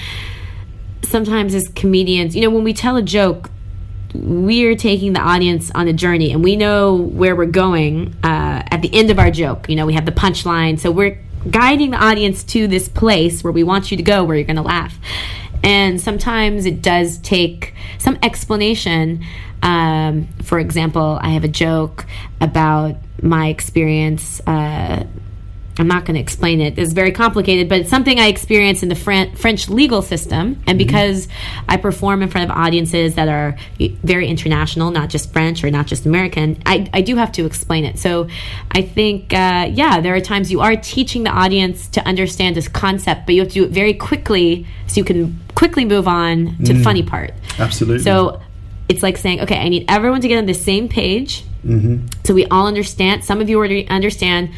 sometimes as comedians, you know, when we tell a joke, we're taking the audience on a journey and we know where we're going uh, at the end of our joke. You know, we have the punchline. So we're guiding the audience to this place where we want you to go, where you're going to laugh. And sometimes it does take some explanation. Um, for example, I have a joke about my experience. Uh, I'm not going to explain it. It's very complicated, but it's something I experience in the Fran- French legal system. And mm-hmm. because I perform in front of audiences that are very international, not just French or not just American, I, I do have to explain it. So I think, uh, yeah, there are times you are teaching the audience to understand this concept, but you have to do it very quickly so you can quickly move on to the mm. funny part. absolutely. So it's like saying, okay, I need everyone to get on the same page mm-hmm. so we all understand. Some of you already understand.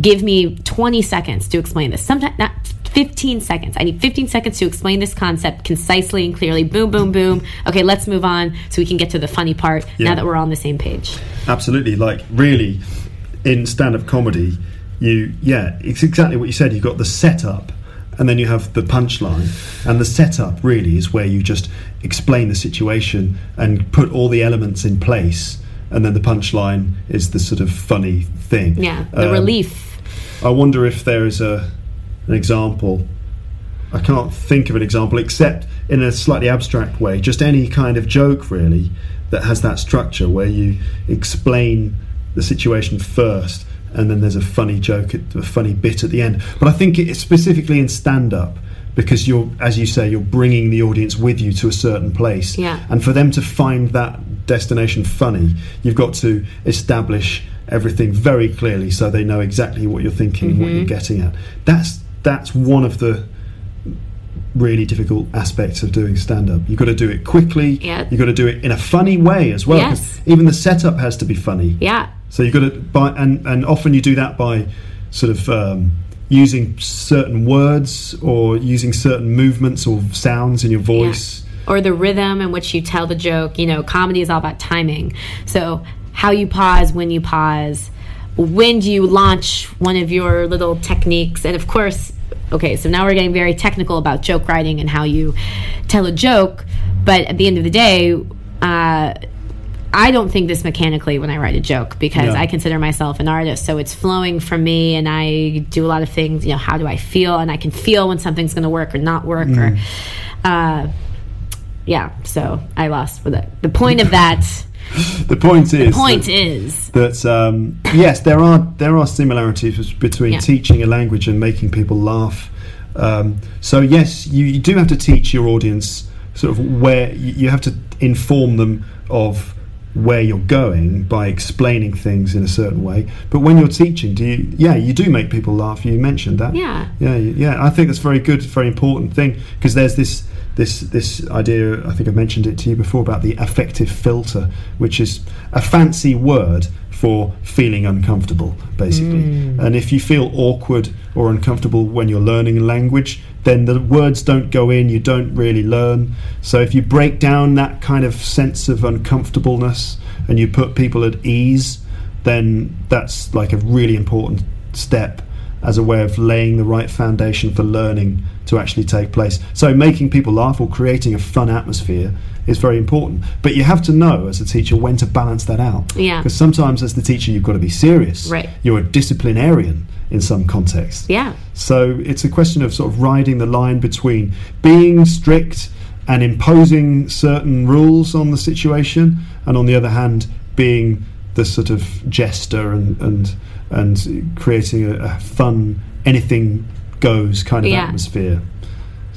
Give me 20 seconds to explain this. Sometimes not 15 seconds. I need 15 seconds to explain this concept concisely and clearly. Boom, boom, boom. Okay, let's move on so we can get to the funny part Yeah. now that we're on the same page. Absolutely. Like really, in stand-up comedy, you yeah, it's exactly what you said. You've got the setup, and then you have the punchline, and the setup really is where you just explain the situation and put all the elements in place, and then the punchline is the sort of funny thing. Yeah, the Um, relief. I wonder if there is a an example. I can't think of an example except in a slightly abstract way. Just any kind of joke, really, that has that structure where you explain the situation first, and then there's a funny joke, a funny bit at the end. But I think it's specifically in stand-up because you're, as you say, you're bringing the audience with you to a certain place, Yeah. and for them to find that destination funny, you've got to establish everything very clearly so they know exactly what you're thinking and what Mm-hmm. you're getting at. That's that's one of the really difficult aspects of doing stand up. You've got to do it quickly. Yeah. You've got to do it in a funny way as well. Yes. Even the setup has to be funny. Yeah. So you've got to by and and often you do that by sort of um, using certain words or using certain movements or sounds in your voice. Or the rhythm in which you tell the joke. You know, comedy is all about timing. So, how you pause, when you pause, when do you launch one of your little techniques, and of course, okay, so now we're getting very technical about joke writing and how you tell a joke. But at the end of the day, uh, I don't think this mechanically when I write a joke because No. I consider myself an artist. So it's flowing from me, and I do a lot of things. You know, how do I feel? And I can feel when something's going to work or not work. Or, uh, yeah. So I lost with it. The point of that The point is The point that- is that um, yes, there are there are similarities between Yeah. teaching a language and making people laugh. Um, so yes, you, you do have to teach your audience sort of where you, you have to inform them of where you're going by explaining things in a certain way. But when you're teaching, do you? Yeah, you do make people laugh. You mentioned that. Yeah. Yeah, yeah. I think that's very good, very important thing because there's this this this idea. I think I mentioned it to you before about the affective filter, which is a fancy word for feeling uncomfortable, basically. Mm. And if you feel awkward or uncomfortable when you're learning a language, then the words don't go in, you don't really learn. So if you break down that kind of sense of uncomfortableness and you put people at ease, then that's like a really important step as a way of laying the right foundation for learning to actually take place. So making people laugh or creating a fun atmosphere is very important. But you have to know as a teacher when to balance that out. Yeah. Because sometimes as the teacher you've got to be serious. Right. You're a disciplinarian in some contexts. Yeah. So it's a question of sort of riding the line between being strict and imposing certain rules on the situation, and on the other hand, being the sort of jester and and and creating a, a fun, anything goes kind of Yeah. atmosphere.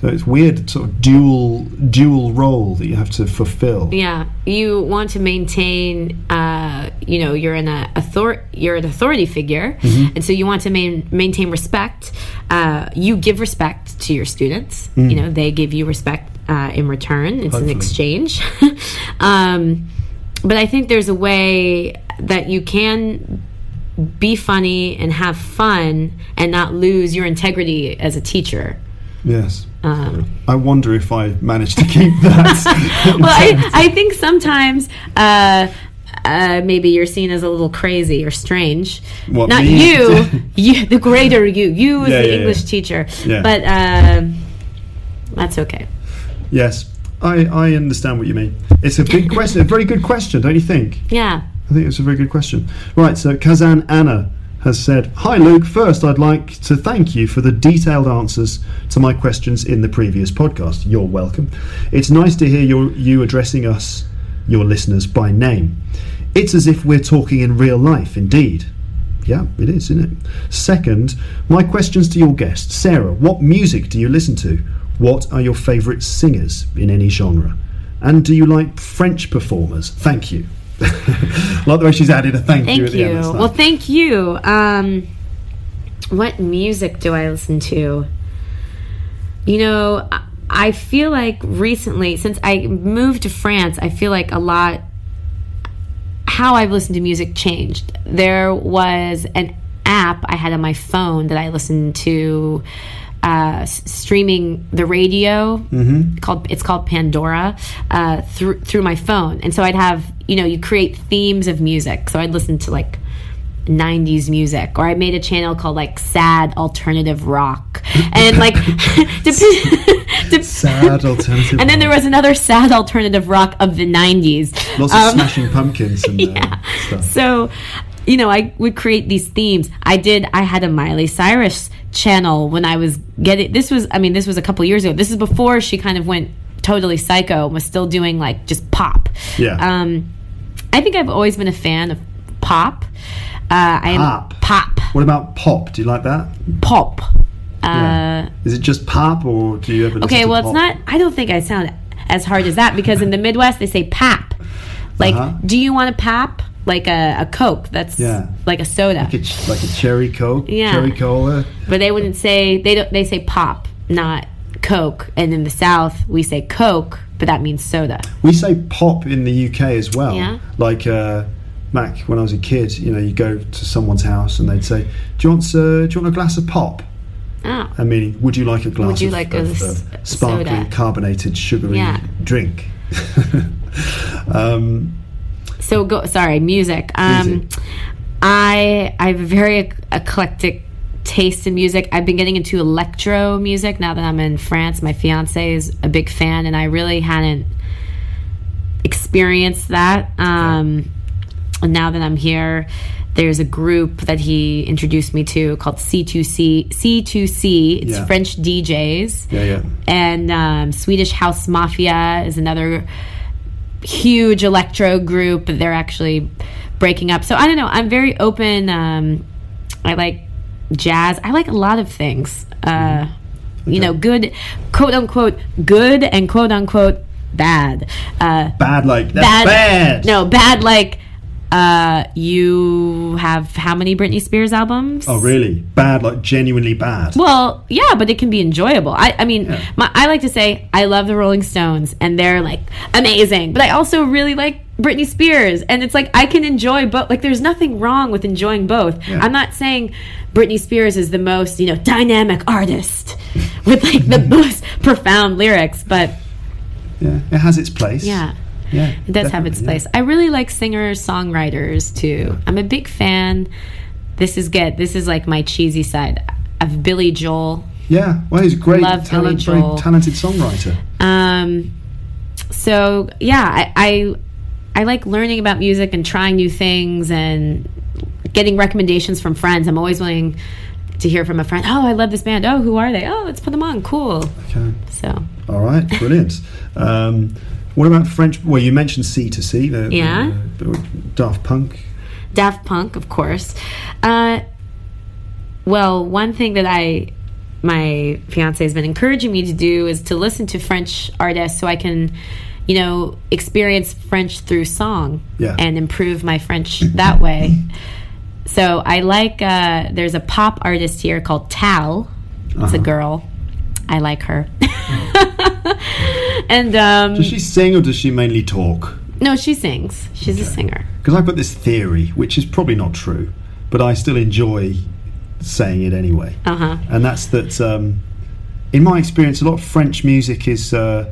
So it's weird, sort of dual dual role that you have to fulfill. Yeah, you want to maintain. Uh, you know, you're in a author- You're an authority figure, Mm-hmm. and so you want to main- maintain respect. Uh, you give respect to your students. Mm. You know, they give you respect uh, in return. It's Hopefully. an exchange. um, but I think there's a way that you can be funny and have fun and not lose your integrity as a teacher. Yes. Um, I wonder if I managed to keep that. well, I, I think sometimes uh, uh, maybe you're seen as a little crazy or strange. What, Not me? you, you, the greater you, you as Yeah, the yeah, English yeah. teacher. But um that's okay. yes, I, I understand what you mean. It's a big question, a very good question, don't you think? Yeah. I think it's a very good question. Right, so Kazan Anna has said, Hi Luke, first I'd like to thank you for the detailed answers to my questions in the previous podcast. You're welcome. It's nice to hear your, you addressing us, your listeners, by name. It's as if we're talking in real life, indeed. Yeah, it is, isn't it? Second, my questions to your guest. Sarah, what music do you listen to? What are your favourite singers in any genre? And do you like French performers? Thank you. Like the way she's added a thank, you Thank you. end. It's like- Well, thank you. Um, what music do I listen to? You know, I feel like recently, since I moved to France, I feel like a lot how I've listened to music changed. There was an app I had on my phone that I listened to uh, s- streaming the radio called it's called Pandora uh, through through my phone, and so I'd have you know you create themes of music. So I'd listen to like 90s music or I made a channel called like sad alternative rock and like dep- dep- Sad alternative. and then there was another sad alternative rock of the 90s lots of Um, smashing pumpkins and uh, yeah. stuff. So, you know, I would create these themes. I did. I had a Miley Cyrus channel when I was getting. This was. I mean, this was a couple years ago. This is before she kind of went totally psycho. and Was still doing like just pop. Yeah. Um, I think I've always been a fan of pop. Uh, I am Pop. pop What about pop? Do you like that? pop. Uh, Is it just pop, or do you ever? Okay, well, it's pop? not. I don't think I sound as hard as that because in the Midwest they say pap. Like, Uh-huh. do you want a pap? Like a, a Coke? That's Yeah. like a soda. Like a, ch- like a cherry coke, Yeah. cherry cola. but they wouldn't say they don't. They say pop, not Coke. And in the South we say Coke, but that means soda. We say pop in the UK as well. Yeah. Like uh, Mac, when I was a kid, you know, you go to someone's house and they'd say, "Do you want uh, do you want a glass of pop?" Oh, I mean, would you like a glass Would you of, like a of, s- uh, sparkling, soda? carbonated, sugary Yeah. drink? um, so go. Sorry, music. Um, Music. I I have a very eclectic taste in music. I've been getting into electro music now that I'm in France. My fiance is a big fan, and I really hadn't experienced that. Um, and now that I'm here, there's a group that he introduced me to called C2C. C2C. It's Yeah. French DJs yeah, yeah. and um, Swedish House Mafia is another huge electro group. They're actually breaking up. So I don't know. I'm very open. Um, I like jazz. I like a lot of things. Uh, You know, good, quote unquote, good and quote unquote bad. Uh, Bad like that's bad, bad. No, bad like. Uh, you have how many Britney Spears albums? Oh, really? Bad, like genuinely bad. Well, yeah, but it can be enjoyable. I, I mean, my, I like to say I love the Rolling Stones, and they're like amazing. But I also really like Britney Spears, and it's like I can enjoy both. Like, there's nothing wrong with enjoying both. Yeah. I'm not saying Britney Spears is the most, you know, dynamic artist with like the most profound lyrics, but yeah, it has its place. yeah. Yeah, It does have its definitely, yeah. place. I really like singers, songwriters too. I'm a big fan. This is good. This is like my cheesy side of Billy Joel. Yeah, well, he's a great, Love Billy talent, very Joel. talented songwriter. Um, so yeah, I, I I like learning about music and trying new things and getting recommendations from friends. I'm always willing to hear from a friend. Oh, I love this band. Oh, who are they? Oh, let's put them on. Cool. Okay. So All right, brilliant. um, what about French? Well, you mentioned C to C. The, Yeah. the- Daft Punk. Daft Punk, of course. Uh, well, one thing that I, my fiance has been encouraging me to do is to listen to French artists so I can, you know, experience French through song Yeah. and improve my French that way. So I like, uh, there's a pop artist here called Tal. It's Uh-huh. a girl. I like her. and, um, Does she sing or does she mainly talk? no, she sings. She's a singer. Because I've got this theory, which is probably not true, but I still enjoy saying it anyway. Uh huh. And that's that, um, in my experience, a lot of French music is uh,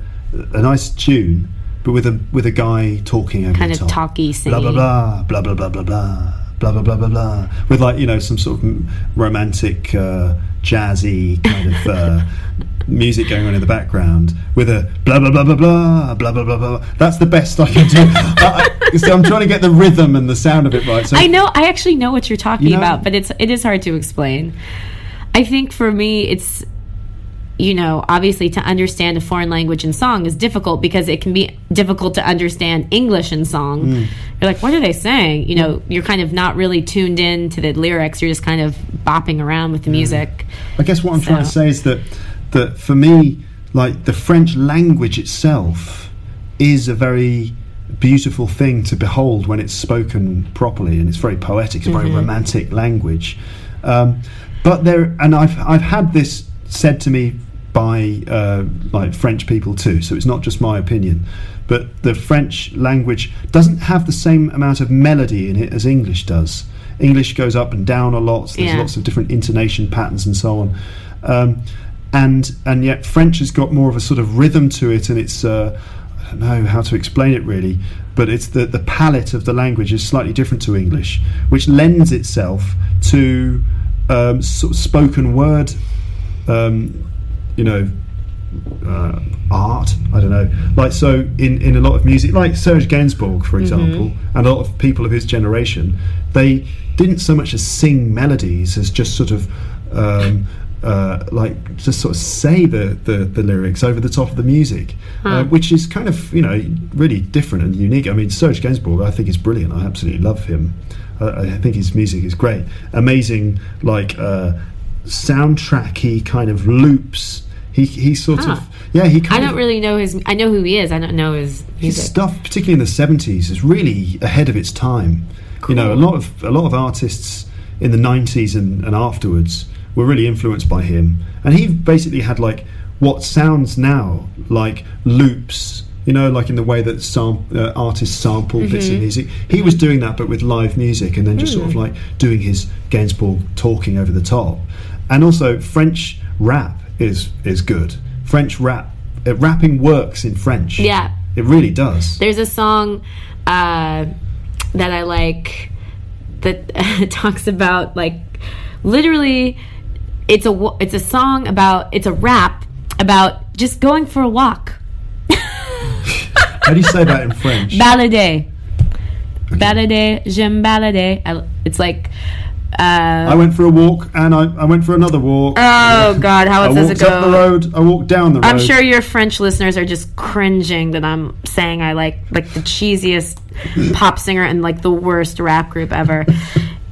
a nice tune, but with a with a guy talking over Kind the of top. talky, blah blah blah blah blah blah blah blah blah blah blah blah blah with like you know some sort of romantic uh, jazzy kind of uh, music going on in the background with a blah blah blah blah blah blah blah blah blah. That's the best I can do. I, I, so I'm trying to get the rhythm and the sound of it right. So I know. I actually know what you're talking You know- about, but it's it is hard to explain. I think for me, it's you know obviously to understand a foreign language in song is difficult because it can be difficult to understand English in song. Mm. You're like, what are they saying? You know, you're kind of not really tuned in to the lyrics. You're just kind of bopping around with the music. I guess what I'm trying to say is that that for me, like the French language itself is a very beautiful thing to behold when it's spoken properly, and it's very poetic. It's a very romantic language. Um, but there, and I've I've had this said to me by uh, like French people too. So it's not just my opinion. But the French language doesn't have the same amount of melody in it as English does. English goes up and down a lot. So there's Yeah. lots of different intonation patterns and so on. Um, and and yet French has got more of a sort of rhythm to it, and it's uh, I don't know how to explain it really, but it's the the palette of the language is slightly different to English, which lends itself to um, sort of spoken word, um, you know, uh, art. I don't know. Like so, in, in a lot of music, like Serge Gainsbourg, for example, and a lot of people of his generation, they didn't so much as sing melodies as just sort of. Um, uh, like just sort of say the, the, the lyrics over the top of the music, uh, which is kind of you know really different and unique. I mean, Serge Gainsbourg, I think is brilliant. I absolutely love him. Uh, I think his music is great. Amazing, like uh, soundtracky kind of loops. He he sort Ah. of yeah he I don't of really know his. I know who he is. I don't know his his stuff, particularly in the seventies, is really ahead of its time. You know, a lot of a lot of artists in the nineties and, and afterwards were really influenced by him, and he basically had like what sounds now like loops. You know, like in the way that sam- uh, artists sample bits Mm-hmm. of music. He was doing that, but with live music, and then just Hmm. sort of like doing his Gainsbourg talking over the top. And also, French rap is is good. French rap, uh, rapping works in French. Yeah. It really does. There's a song uh, that I like that talks about like literally it's a it's a song about it's a rap about just going for a walk. How do you say that in French? Balader. Balader, j'aime balader. I, it's like uh, I went for a walk and I, I went for another walk. Oh God, how does it go? I walked up the road. I walked down the road. I'm sure your French listeners are just cringing that I'm saying I like like the cheesiest pop singer and like the worst rap group ever.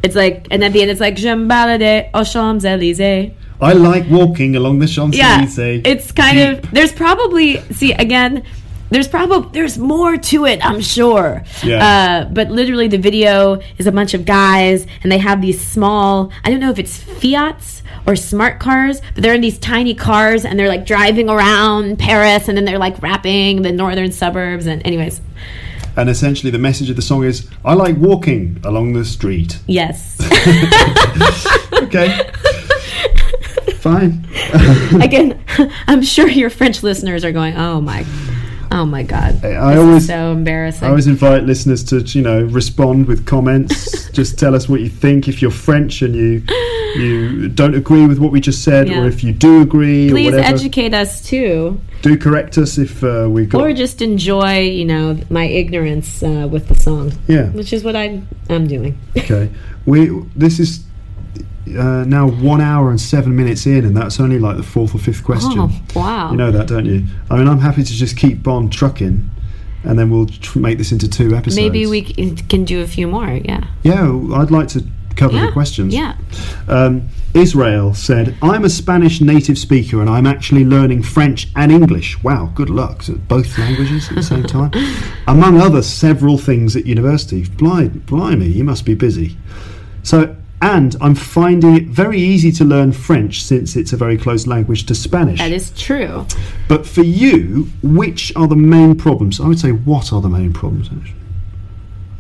It's like, and at the end, it's like "Je me baladais aux Champs Elysees." I like walking along the Champs Yeah, Elysees. it's kind of there's probably see again. There's probably there's more to it i'm sure Yeah. uh, but literally the video is a bunch of guys and they have these small i don't know if it's fiats or smart cars but they're in these tiny cars and they're like driving around paris and then they're like rapping the northern suburbs and anyways And essentially, the message of the song is I like walking along the street. yes Okay. Fine. again i'm sure your french listeners are going oh my oh my god I is always- so embarrassing I always invite listeners to, you know, respond with comments. just tell us what you think. If you're French and you you don't agree with what we just said, Yeah. or if you do agree, or please whatever, educate us too do correct us if uh, we got. or just enjoy you know my ignorance uh, with the song yeah. which is what I'm I'm doing. Okay. We this is uh, now one hour and seven minutes in, and that's only like the fourth or fifth question. Oh wow! You know that, don't you? I mean, I'm happy to just keep on trucking, and then we'll tr- make this into two episodes. Maybe we c- can do a few more. Yeah. Yeah, I'd like to cover Yeah. the questions. Yeah. Um, Israel said, I'm a Spanish native speaker and I'm actually learning French and English. Wow, good luck. So both languages at the same time. Among other several things at university. Blimey, blimey, you must be busy. So, and I'm finding it very easy to learn French since it's a very close language to Spanish. That is true. But for you, which are the main problems? I would say, what are the main problems? Actually?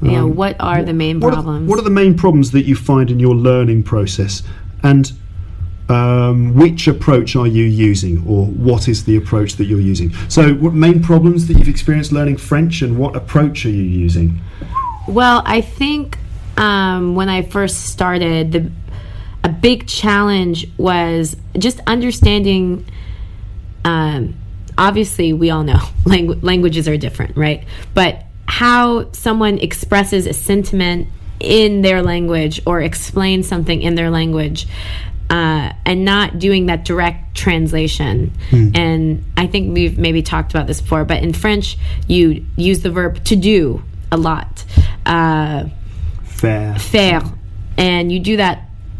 yeah. Um, What are the main what problems? Are, what are the main problems that you find in your learning process, and um, which approach are you using, or what is the approach that you're using? So, what main problems that you've experienced learning French, and what approach are you using? Well, I think um, when I first started, the a big challenge was just understanding. Um, obviously, we all know langu- languages are different, right? But how someone expresses a sentiment in their language or explains something in their language. Uh, and not doing that direct translation. And I think we've maybe talked about this before, but in French, you use the verb to do a lot. Uh, Fair. faire and you do that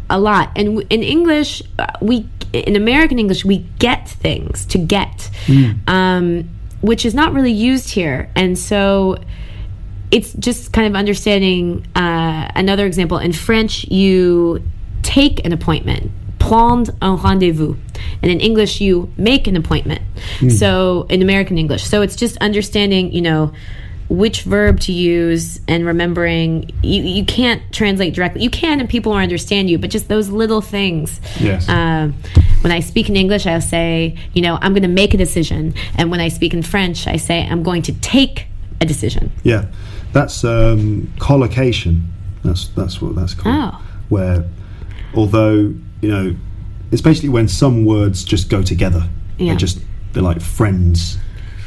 a lot. And w- in english uh, we in american english we get things to get um, which is not really used here. And so it's just kind of understanding uh, another example. In french you take an appointment prendre un rendez-vous. And in english you make an appointment. So in american english. So it's just understanding you know which verb to use and remembering you, you can't translate directly you can and people will understand you but just those little things Yes. um, when i speak in english i'll say you know i'm going to make a decision and when i speak in french i say i'm going to take a decision Yeah, that's um, collocation. That's that's what that's called. Oh. Where, although you know, it's basically when some words just go together. Yeah. They're just they're like friends.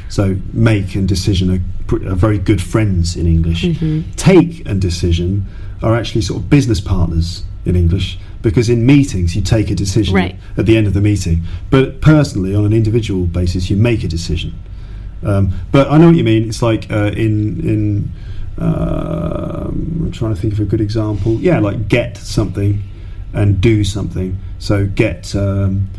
So make and decision are, are very good friends in English. Mm-hmm. Take and decision are actually sort of business partners in English because in meetings you take a decision Right. at the end of the meeting, but personally on an individual basis you make a decision. Um, but I know what you mean. It's like uh, in in um, I'm trying to think of a good example. Yeah, like get something and do something. So get um,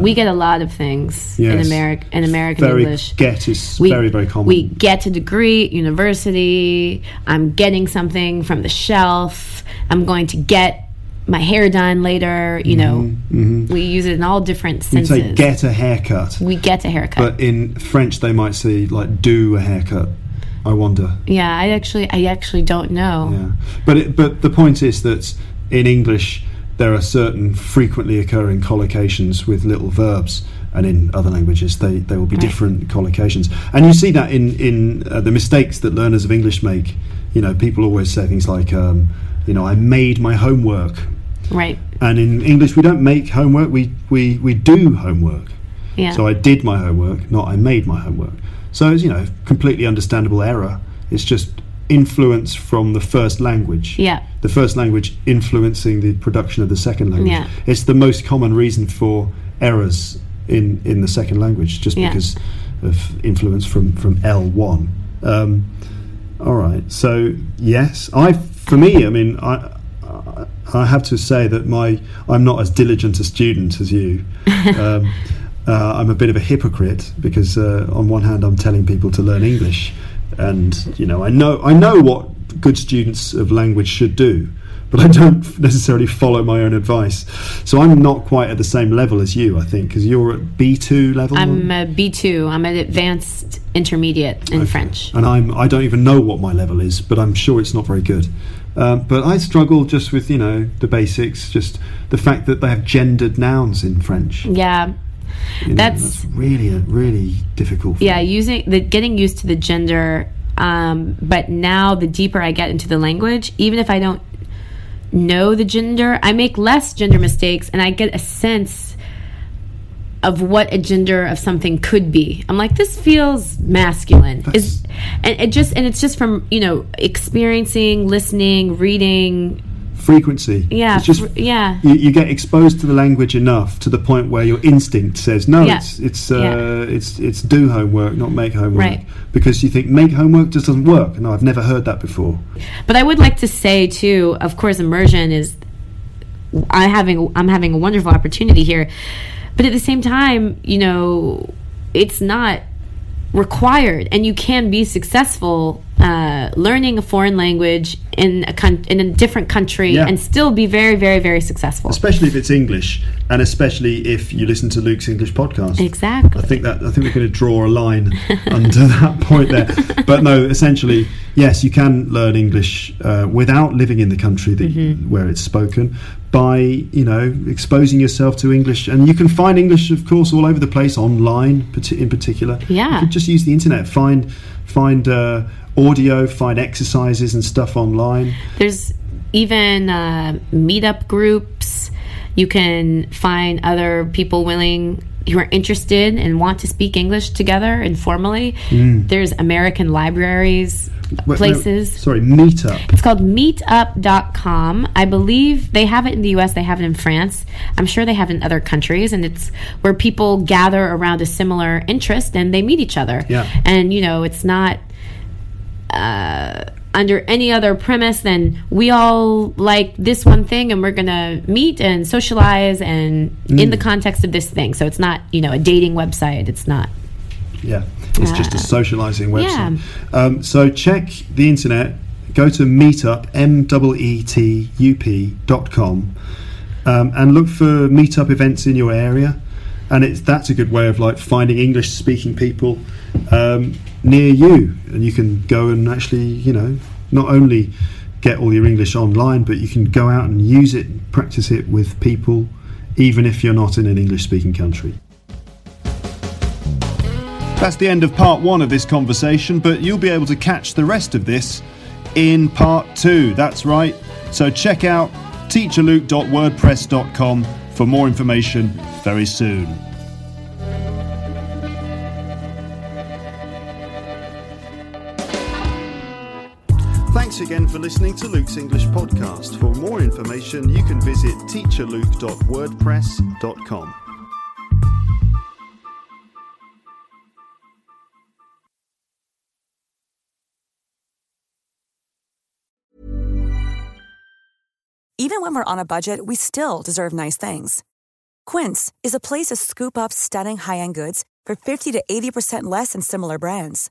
we get a lot of things in Yes. American in american very english get is we, very very common. We get a degree at university. I'm getting something from the shelf. I'm going to get my hair done later. You know, we use it in all different Mm-hmm, You senses. say get a haircut, we get a haircut. but in French they might say like do a haircut. I wonder. yeah, I actually, I actually don't know. Yeah, but it, but the point is that in English there are certain frequently occurring collocations with little verbs, and in other languages they, they will be different collocations. And you see that in in uh, the mistakes that learners of English make. You know, people always say things like, um, you know, I made my homework, Right? and in English we don't make homework, we we we do homework. Yeah. So I did my homework, not I made my homework. So it's you know completely understandable error. It's just influence from the first language. Yeah. The first language influencing the production of the second language. Yeah. It's the most common reason for errors in in the second language, just Yeah. because of influence from from L one. Um, all right. So yes, I for me, I mean, I I- I have to say that my I'm not as diligent a student as you. um, uh, I'm a bit of a hypocrite because uh, on one hand I'm telling people to learn English, and you know I know I know what good students of language should do, but I don't necessarily follow my own advice. So I'm not quite at the same level as you, I think, because you're at B2 level. I'm a B2. I'm an advanced intermediate in French. and I'm I don't even know what my level is, but I'm sure it's not very good. Um, but I struggle just with you know the basics, just the fact that they have gendered nouns in French. Yeah. You know, That's- really really difficult. Yeah, me. using the getting used to the gender. Um, but now the deeper I get into the language, even if I don't know the gender, I make less gender mistakes and I get a sense of what a gender of something could be. I'm like, this feels masculine. Is and it just and it's just from, you know, experiencing, listening, reading. Frequency. Yeah, it's just fr- yeah. You, you get exposed to the language enough to the point where your instinct says no. Yeah. It's it's uh, Yeah. it's it's do homework, not make homework. Right. Because you think make homework just doesn't work. No, I've never heard that before. But I would like to say too, of course, immersion is I having I'm having a wonderful opportunity here, but at the same time, you know, it's not required, and you can be successful uh, learning a foreign language in a con- in a different country Yeah. and still be very, very, very successful. Especially if it's English, and especially if you listen to Luke's English podcast. Exactly. I think that I think we're going to draw a line under that point there. But no, essentially, yes, you can learn English uh, without living in the country that Mm-hmm. where it's spoken by you know exposing yourself to English, and you can find English, of course, all over the place online, in particular. Yeah. you can just use the internet, find find uh, audio, find exercises and stuff online. There's even uh, meetup groups. You can find other people willing who are interested and want to speak English together informally. There's American libraries, Wait, no, places. sorry, Meetup. It's called meetup.com. I believe they have it in the US, they have it in France. I'm sure they have it in other countries and it's where people gather around a similar interest and they meet each other. Yeah. And you know, it's not uh, under any other premise than we all like this one thing and we're going to meet and socialize and in the context of this thing. So it's not, you know, a dating website. It's not. Yeah, it's just a socializing website. yeah. Um, so check the internet. Go to Meetup, M E E T U P dot com, um, and look for meetup events in your area. And it's that's a good way of like finding English speaking people um, near you, and you can go and actually, you know, not only get all your English online, but you can go out and use it, practice it with people, even if you're not in an English speaking country. That's the end of part one of this conversation, but you'll be able to catch the rest of this in part two. That's right. So check out teacherluke.wordpress.com for more information very soon. Again for listening to Luke's English podcast. For more information, you can visit teacherluke.wordpress.com. Even when we're on a budget, we still deserve nice things. Quince is a place to scoop up stunning high end goods for 50 to 80% less than similar brands.